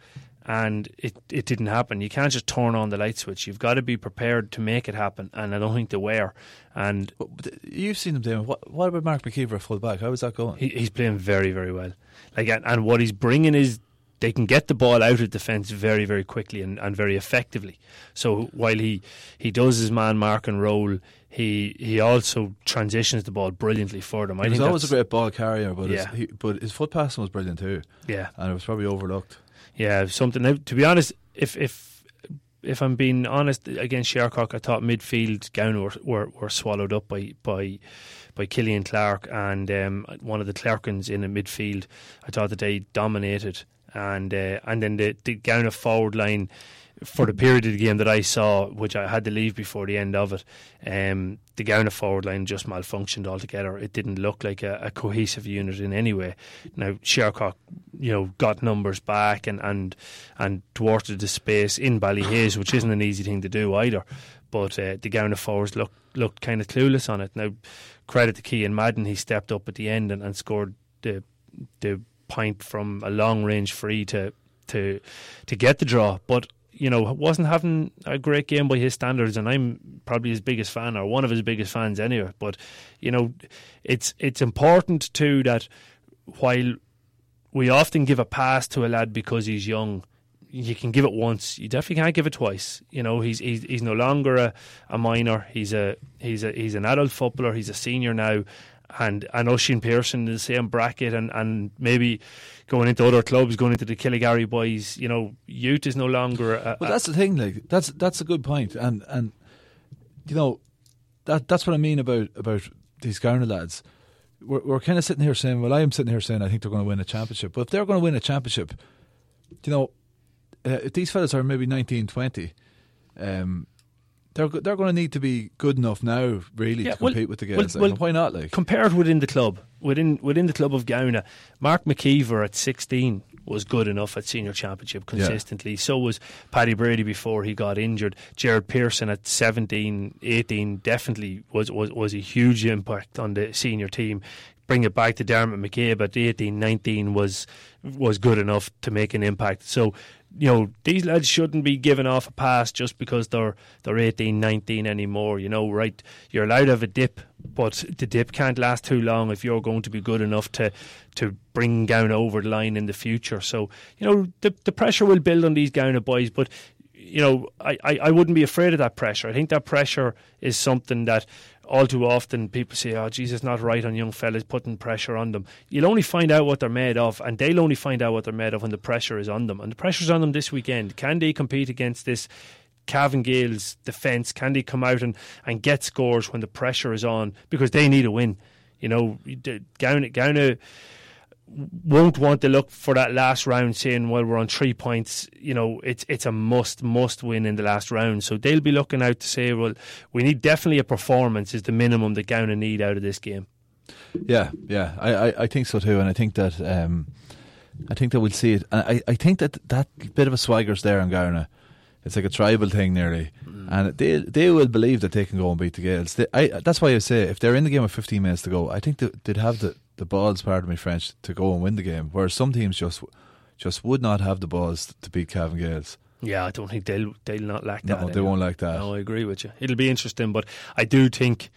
and it, it didn't happen. You can't just turn on the light switch. You've got to be prepared to make it happen, and I don't think they were. And you've seen them doing. What, what about Mark McKeever at full back? How is that going? he, he's playing very, very well. Like, and, and what he's bringing is they can get the ball out of defence very, very quickly and, and very effectively. So while he, he does his man marking role, he he also transitions the ball brilliantly for them. I he was always a great ball carrier, but yeah. his, he, but his foot passing was brilliant too. Yeah, and it was probably overlooked. Yeah, something. Now, to be honest, if if if I'm being honest, against Shercock, I thought midfield Gown were, were, were swallowed up by by by Killian Clark and um, one of the Clerkins in the midfield. I thought that they dominated, and uh, and then the the Gowna forward line for the period of the game that I saw, which I had to leave before the end of it, um, the Gowna forward line just malfunctioned altogether. It didn't look like a, a, cohesive unit in any way. Now Shercock, you know, got numbers back and and and thwarted the space in Ballyhaise, which isn't an easy thing to do either. But uh, the Gowna forwards looked looked kind of clueless on it. Now, credit to Cian Madden, he stepped up at the end and, and scored the the point from a long range free to to to get the draw. But you know, wasn't having a great game by his standards, and I'm probably his biggest fan or one of his biggest fans anyway. But you know, it's it's important too that while we often give a pass to a lad because he's young, you can give it once. You definitely can't give it twice. You know, he's he's, he's no longer a, a minor. He's a he's a he's an adult footballer. He's a senior now, and and Oisin Pearson in the same bracket, and and maybe going into other clubs, going into the Killygarry boys. You know, youth is no longer. A, well, that's the thing. Like that's that's a good point, and and you know that that's what I mean about about these Gowna lads. We're, we're kind of sitting here saying, well, I am sitting here saying I think they're going to win a championship. But if they're going to win a championship, you know, uh, if these fellas are maybe 19, 20, um, they're they're going to need to be good enough now, really, yeah, to compete well, with the guys. Well, like, why not? Like compared within the club, within within the club of Gowna, Mark McKeever at sixteen was good enough at senior championship consistently. Yeah. So was Paddy Brady before he got injured. Jared Pearson at 17, 18 definitely was, was, was a huge impact on the senior team. Bring it back to Dermot McCabe at 18, 19 was was good enough to make an impact. So you know, these lads shouldn't be given off a pass just because they're they're 18, 19 anymore. You know, right? You're allowed to have a dip, but the dip can't last too long if you're going to be good enough to to bring down over the line in the future. So, you know, the the pressure will build on these Gowna boys, but you know, I, I, I wouldn't be afraid of that pressure. I think that pressure is something that all too often people say, "Oh, Jesus, not right on young fellas putting pressure on them." You'll only find out what they're made of, and they'll only find out what they're made of when the pressure is on them. And the pressure's on them this weekend. Can they compete against this? Cavan Gaels defence, can they come out and, and get scores when the pressure is on? Because they need a win. You know, Gowna, Gowna won't want to look for that last round saying well we're on three points. You know it's it's a must must win in the last round. So they'll be looking out to say well we need definitely a performance is the minimum that Gowna need out of this game. Yeah yeah. I, I, I think so too. And I think that um, I think that we'll see it. I, I think that that bit of a swagger's there in Gowna it's like a tribal thing nearly. Mm. and they they will believe that they can go and beat the Gaels. They, I, that's why I say if they're in the game with 15 minutes to go I think they'd have the the balls, pardon me French, to go and win the game. Whereas some teams just just would not have the balls to beat Cavan Gaels. Yeah, I don't think they'll they'll not like that. No, they won't like that. No, I agree with you. It'll be interesting, but I do think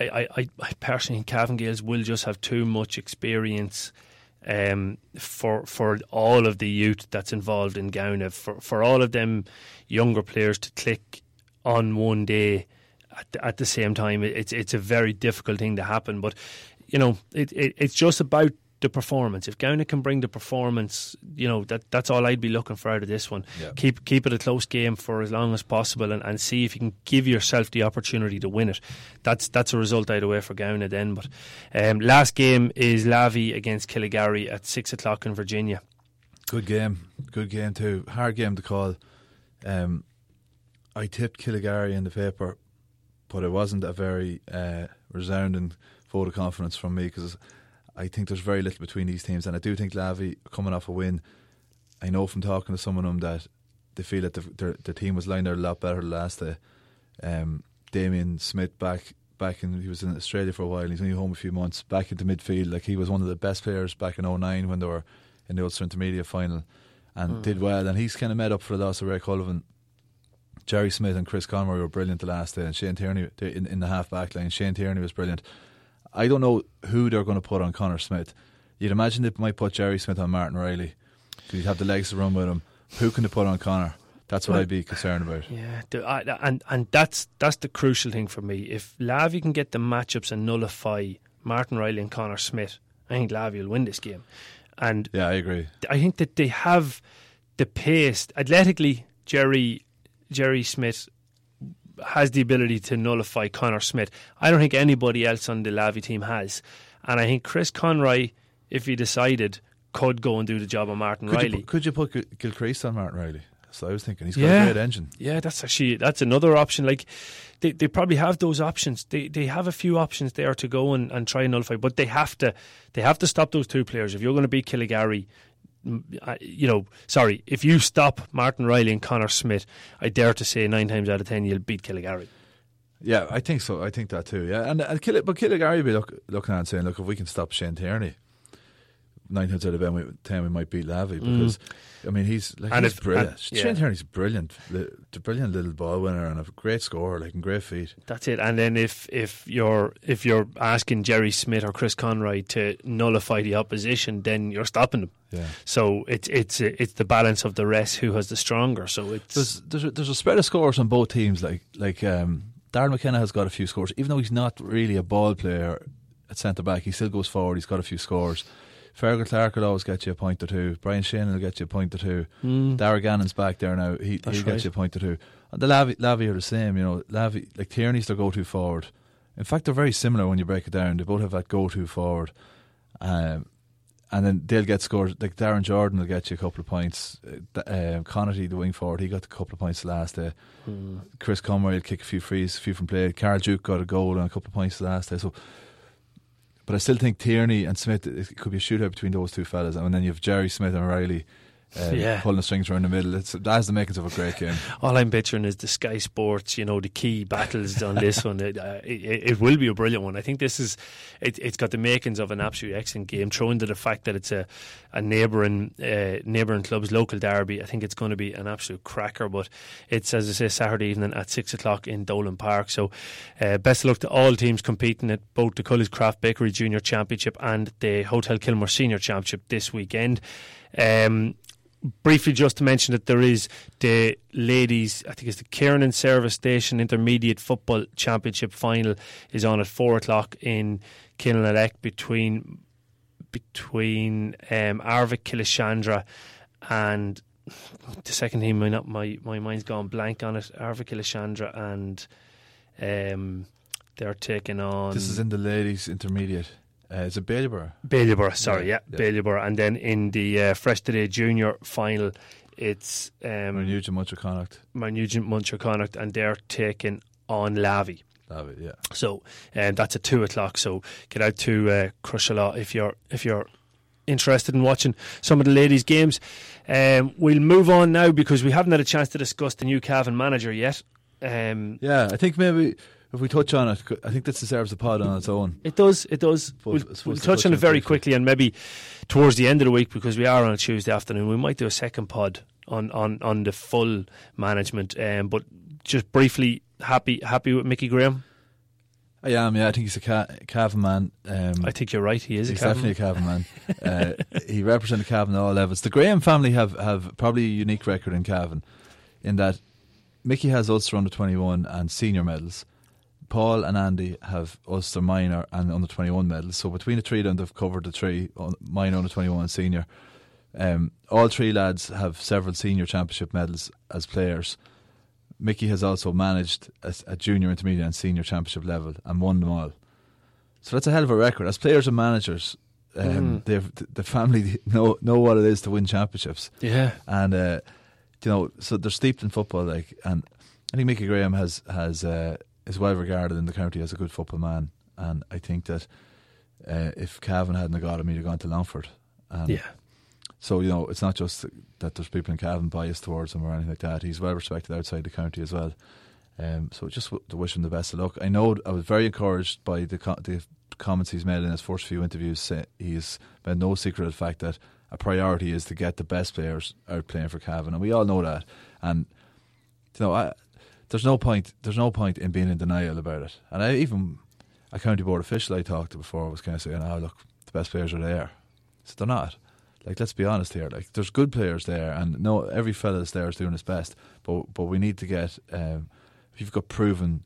I, I, I personally think Cavan Gaels will just have too much experience um, for for all of the youth that's involved in Gowna, for for all of them younger players to click on one day at the, at the same time. It's it's a very difficult thing to happen, but you know, it, it it's just about the performance. If Gowna can bring the performance, you know that that's all I'd be looking for out of this one. Yeah. Keep keep it a close game for as long as possible, and, and see if you can give yourself the opportunity to win it. That's that's a result either way for Gowna then. But um, last game is Lavey against Killygarry at six o'clock in Virginia. Good game, good game too. Hard game to call. Um, I tipped Killygarry in the paper, but it wasn't a very uh, resounding vote of confidence from me because I think there's very little between these teams, and I do think Lavey coming off a win. I know from talking to some of them that they feel that the, the team was lined out a lot better last day. Um, Damien Smith back back in he was in Australia for a while. He's only home a few months. Back into midfield, like he was one of the best players back in 09 when they were in the Ulster Intermediate final, and mm. did well. And he's kind of made up for the loss of Ray Cullivan. Jerry Smith and Chris Conroy were brilliant the last day, and Shane Tierney in, in the half back line. Shane Tierney was brilliant. I don't know who they're going to put on Connor Smith. You'd imagine they might put Jerry Smith on Martin Riley. Do you have the legs to run with him? Who can they put on Connor? That's what Well, I'd be concerned about. Yeah, the, I, and and that's that's the crucial thing for me. If Lavey can get the matchups and nullify Martin Riley and Connor Smith, I think Lavey will win this game. And Yeah, I agree. I think that they have the pace athletically. Jerry Jerry Smith has the ability to nullify Connor Smith. I don't think anybody else on the Lavey team has, and I think Chris Conroy, if he decided, could go and do the job of Martin Could Riley. you, could you put Gil- Gilchrist on Martin Riley? So I was thinking he's got Yeah. a great engine. Yeah, that's actually that's another option. Like they, they probably have those options. They they have a few options there to go and, and try and nullify, but they have to they have to stop those two players. If you're going to beat Killygarry, uh, you know, sorry, if you stop Martin Riley and Connor Smith, I dare to say nine times out of ten you'll beat Killygarry. Yeah, I think so. I think that too. Yeah, and and Kill, but Killygarry will be look, looking at and saying, look, if we can stop Shane Tierney, nine times out of ten we, might beat Lavey because I mean he's like Mm. And he's if- brilliant. and- Shane yeah. Tierney's brilliant, li- a brilliant little ball winner and a great scorer, like and great feet. That's it. And then if if you're if you're asking Jerry Smith or Chris Conroy to nullify the opposition, then you're stopping them. Yeah. So it's it's it's the balance of the rest who has the stronger. So it's There's there's a, there's a spread of scores on both teams. Like like um, Darren McKenna has got a few scores, even though he's not really a ball player at centre back. He still goes forward. He's got a few scores. Fergal Clark will always get you a point or two. Brian Shane will get you a point or two. Mm. Darragh Gannon's back there now. He That's he'll get you a point or two. And the Lavey, Lavey are the same. You know, Lavey like Tierney's their go-to forward. In fact, they're very similar when you break it down. They both have that go-to forward. Um, and then they'll get scored. Like Darren Jordan will get you a couple of points. Uh, D- uh, the wing forward, he got a couple of points last day. Mm. Chris Conroy will kick a few frees, a few from play. Carl Duke got a goal and a couple of points last day. So, but I still think Tierney and Smith it could be a shootout between those two fellas. And then you have Jerry Smith and Riley. Um, Yeah. pulling the strings around the middle. It's, that has the makings of a great game. [LAUGHS] All I'm picturing is the Sky Sports, you know, the key battles on this one. It, uh, it, it will be a brilliant one. I think this is, it, it's got the makings of an absolute excellent game. Thrown to the fact that it's a, a neighbouring uh, neighbouring club's local derby, I think it's going to be an absolute cracker. But it's, as I say, Saturday evening at six o'clock in Dolan Park. So, uh, best of luck to all teams competing at both the Cully's Craft Bakery Junior Championship and the Hotel Kilmore Senior Championship this weekend. Um, briefly just to mention that there is the ladies I think it's the Kiernan Service Station Intermediate Football Championship final is on at four o'clock in Kilnaleck between between um, Arvik Killeshandra and [SIGHS] the second team my not my, my mind's gone blank on it Arvik Killeshandra and um, they're taking on this is in the ladies' intermediate. Uh, it's a Bailieborough. Baileyborough, sorry, yeah, Yeah. Bailieborough. And then in the uh, Fresh Today Junior final, it's um, Nugent Munterconnaught. Nugent Munterconnaught, and they're taking on Lavey. David, yeah. So um, that's at two o'clock. So get out to uh, Crosserlough if you're if you're interested in watching some of the ladies' games. Um, we'll move on now because we haven't had a chance to discuss the new Cavan manager yet. Um, Yeah, I think maybe if we touch on it, I think this deserves a pod on its own. It does. It does. Suppose- We'll, we'll touch touch on it very briefly. quickly, and maybe towards the end of the week because we are on a Tuesday afternoon. We might do a second pod on on, on the full management. Um, but just briefly, happy happy with Mickey Graham. I am, yeah. I think he's a ca- Cavan man. Um, I think you're right. He is he's a definitely a Cavan man. [LAUGHS] uh, he represented Cavan at all levels. The Graham family have, have probably a unique record in Cavan in that Mickey has Ulster under 21 and senior medals. Paul and Andy have Ulster minor and under 21 medals. So between the three of them, they've covered the three un- minor, under 21, and senior. Um, all three lads have several senior championship medals as players. Mickey has also managed at, at junior, intermediate, and senior championship level and won them all. So that's a hell of a record. As players and managers, um, Mm. they've the family [LAUGHS] know know what it is to win championships, Yeah. and uh, you know, so they're steeped in football. Like, and I think Mickey Graham has has uh, is well regarded in the county as a good football man, and I think that uh, if Cavan hadn't got him, he'd have gone to Longford. And Yeah. so you know, it's not just that there's people in Cavan biased towards him or anything like that. He's well respected outside the county as well. Um, so just w- to wish him the best of luck. I know I was very encouraged by the co- the comments he's made in his first few interviews. He's made no secret of the fact that a priority is to get the best players out playing for Cavan, and we all know that. And you know, I, there's no point. There's no point in being in denial about it. And I even a county board official I talked to before was kind of saying, "Oh, look, the best players are there." So they're not. like let's be honest here. Like there's good players there, and no, every fella's there is doing his best. But but we need to get um, if you've got proven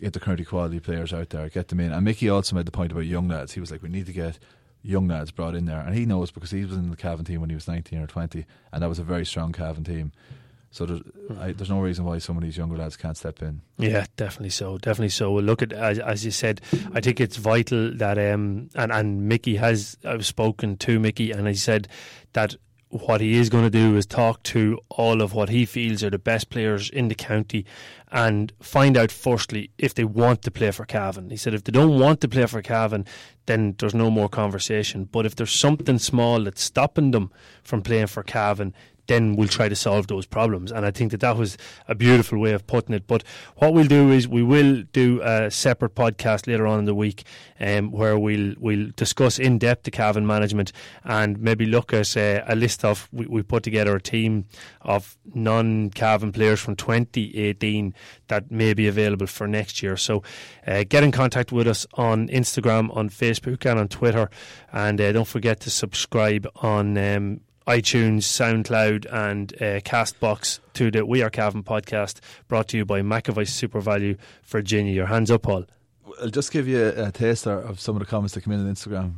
intercounty quality players out there, get them in. And Mickey also made the point about young lads. He was like, we need to get young lads brought in there, and he knows because he was in the Cavan team when he was 19 or 20, and that was a very strong Cavan team. So there's, I, there's no reason why some of these younger lads can't step in. Yeah, definitely so, definitely so. Well, look at as, as you said, I think it's vital that um and and Mickey has I've spoken to Mickey and he said that what he is going to do is talk to all of what he feels are the best players in the county and find out firstly if they want to play for Cavan. He said if they don't want to play for Cavan, then there's no more conversation. But if there's something small that's stopping them from playing for Cavan, then we'll try to solve those problems. And I think that that was a beautiful way of putting it. But what we'll do is we will do a separate podcast later on in the week um, where we'll we'll discuss in depth the Cavan management and maybe look at uh, a list of we, we put together a team of non Cavan players from 2018 that may be available for next year. So uh, get in contact with us on Instagram, on Facebook, and on Twitter. And uh, don't forget to subscribe on um, iTunes, SoundCloud, and uh, Castbox to the We Are Cavan podcast, brought to you by McAvoy SuperValu, Virginia. Your hands up, Paul. I'll just give you a, a taster of some of the comments that come in on Instagram.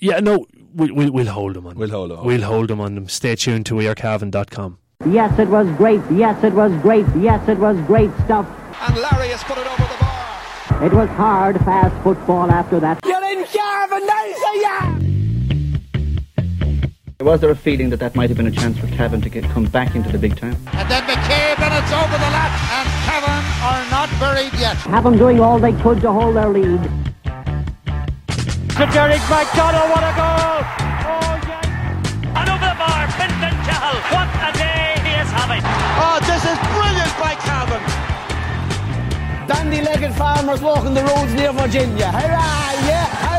Yeah, no, we, we, we'll hold them on. We'll hold them. We'll hold them on them. Stay tuned to wearecavan.com. Yes, it was great. Yes, it was great. Yes, it was great stuff. And Larry has put it over the bar. It was hard, fast football after that. You're in Cavan, yeah! Was there a feeling that that might have been a chance for Cavan to get, come back into the big time? And then McCabe, and it's over the lap. And Cavan are not buried yet. Have them doing all they could to hold their lead. To Derek McDonald, what a goal! Oh, yes! And over the bar, Fintan Cahill. What a day he is having. Oh, this is brilliant by Cavan. Dandy-legged farmers walking the roads near Virginia. Hurrah, yeah!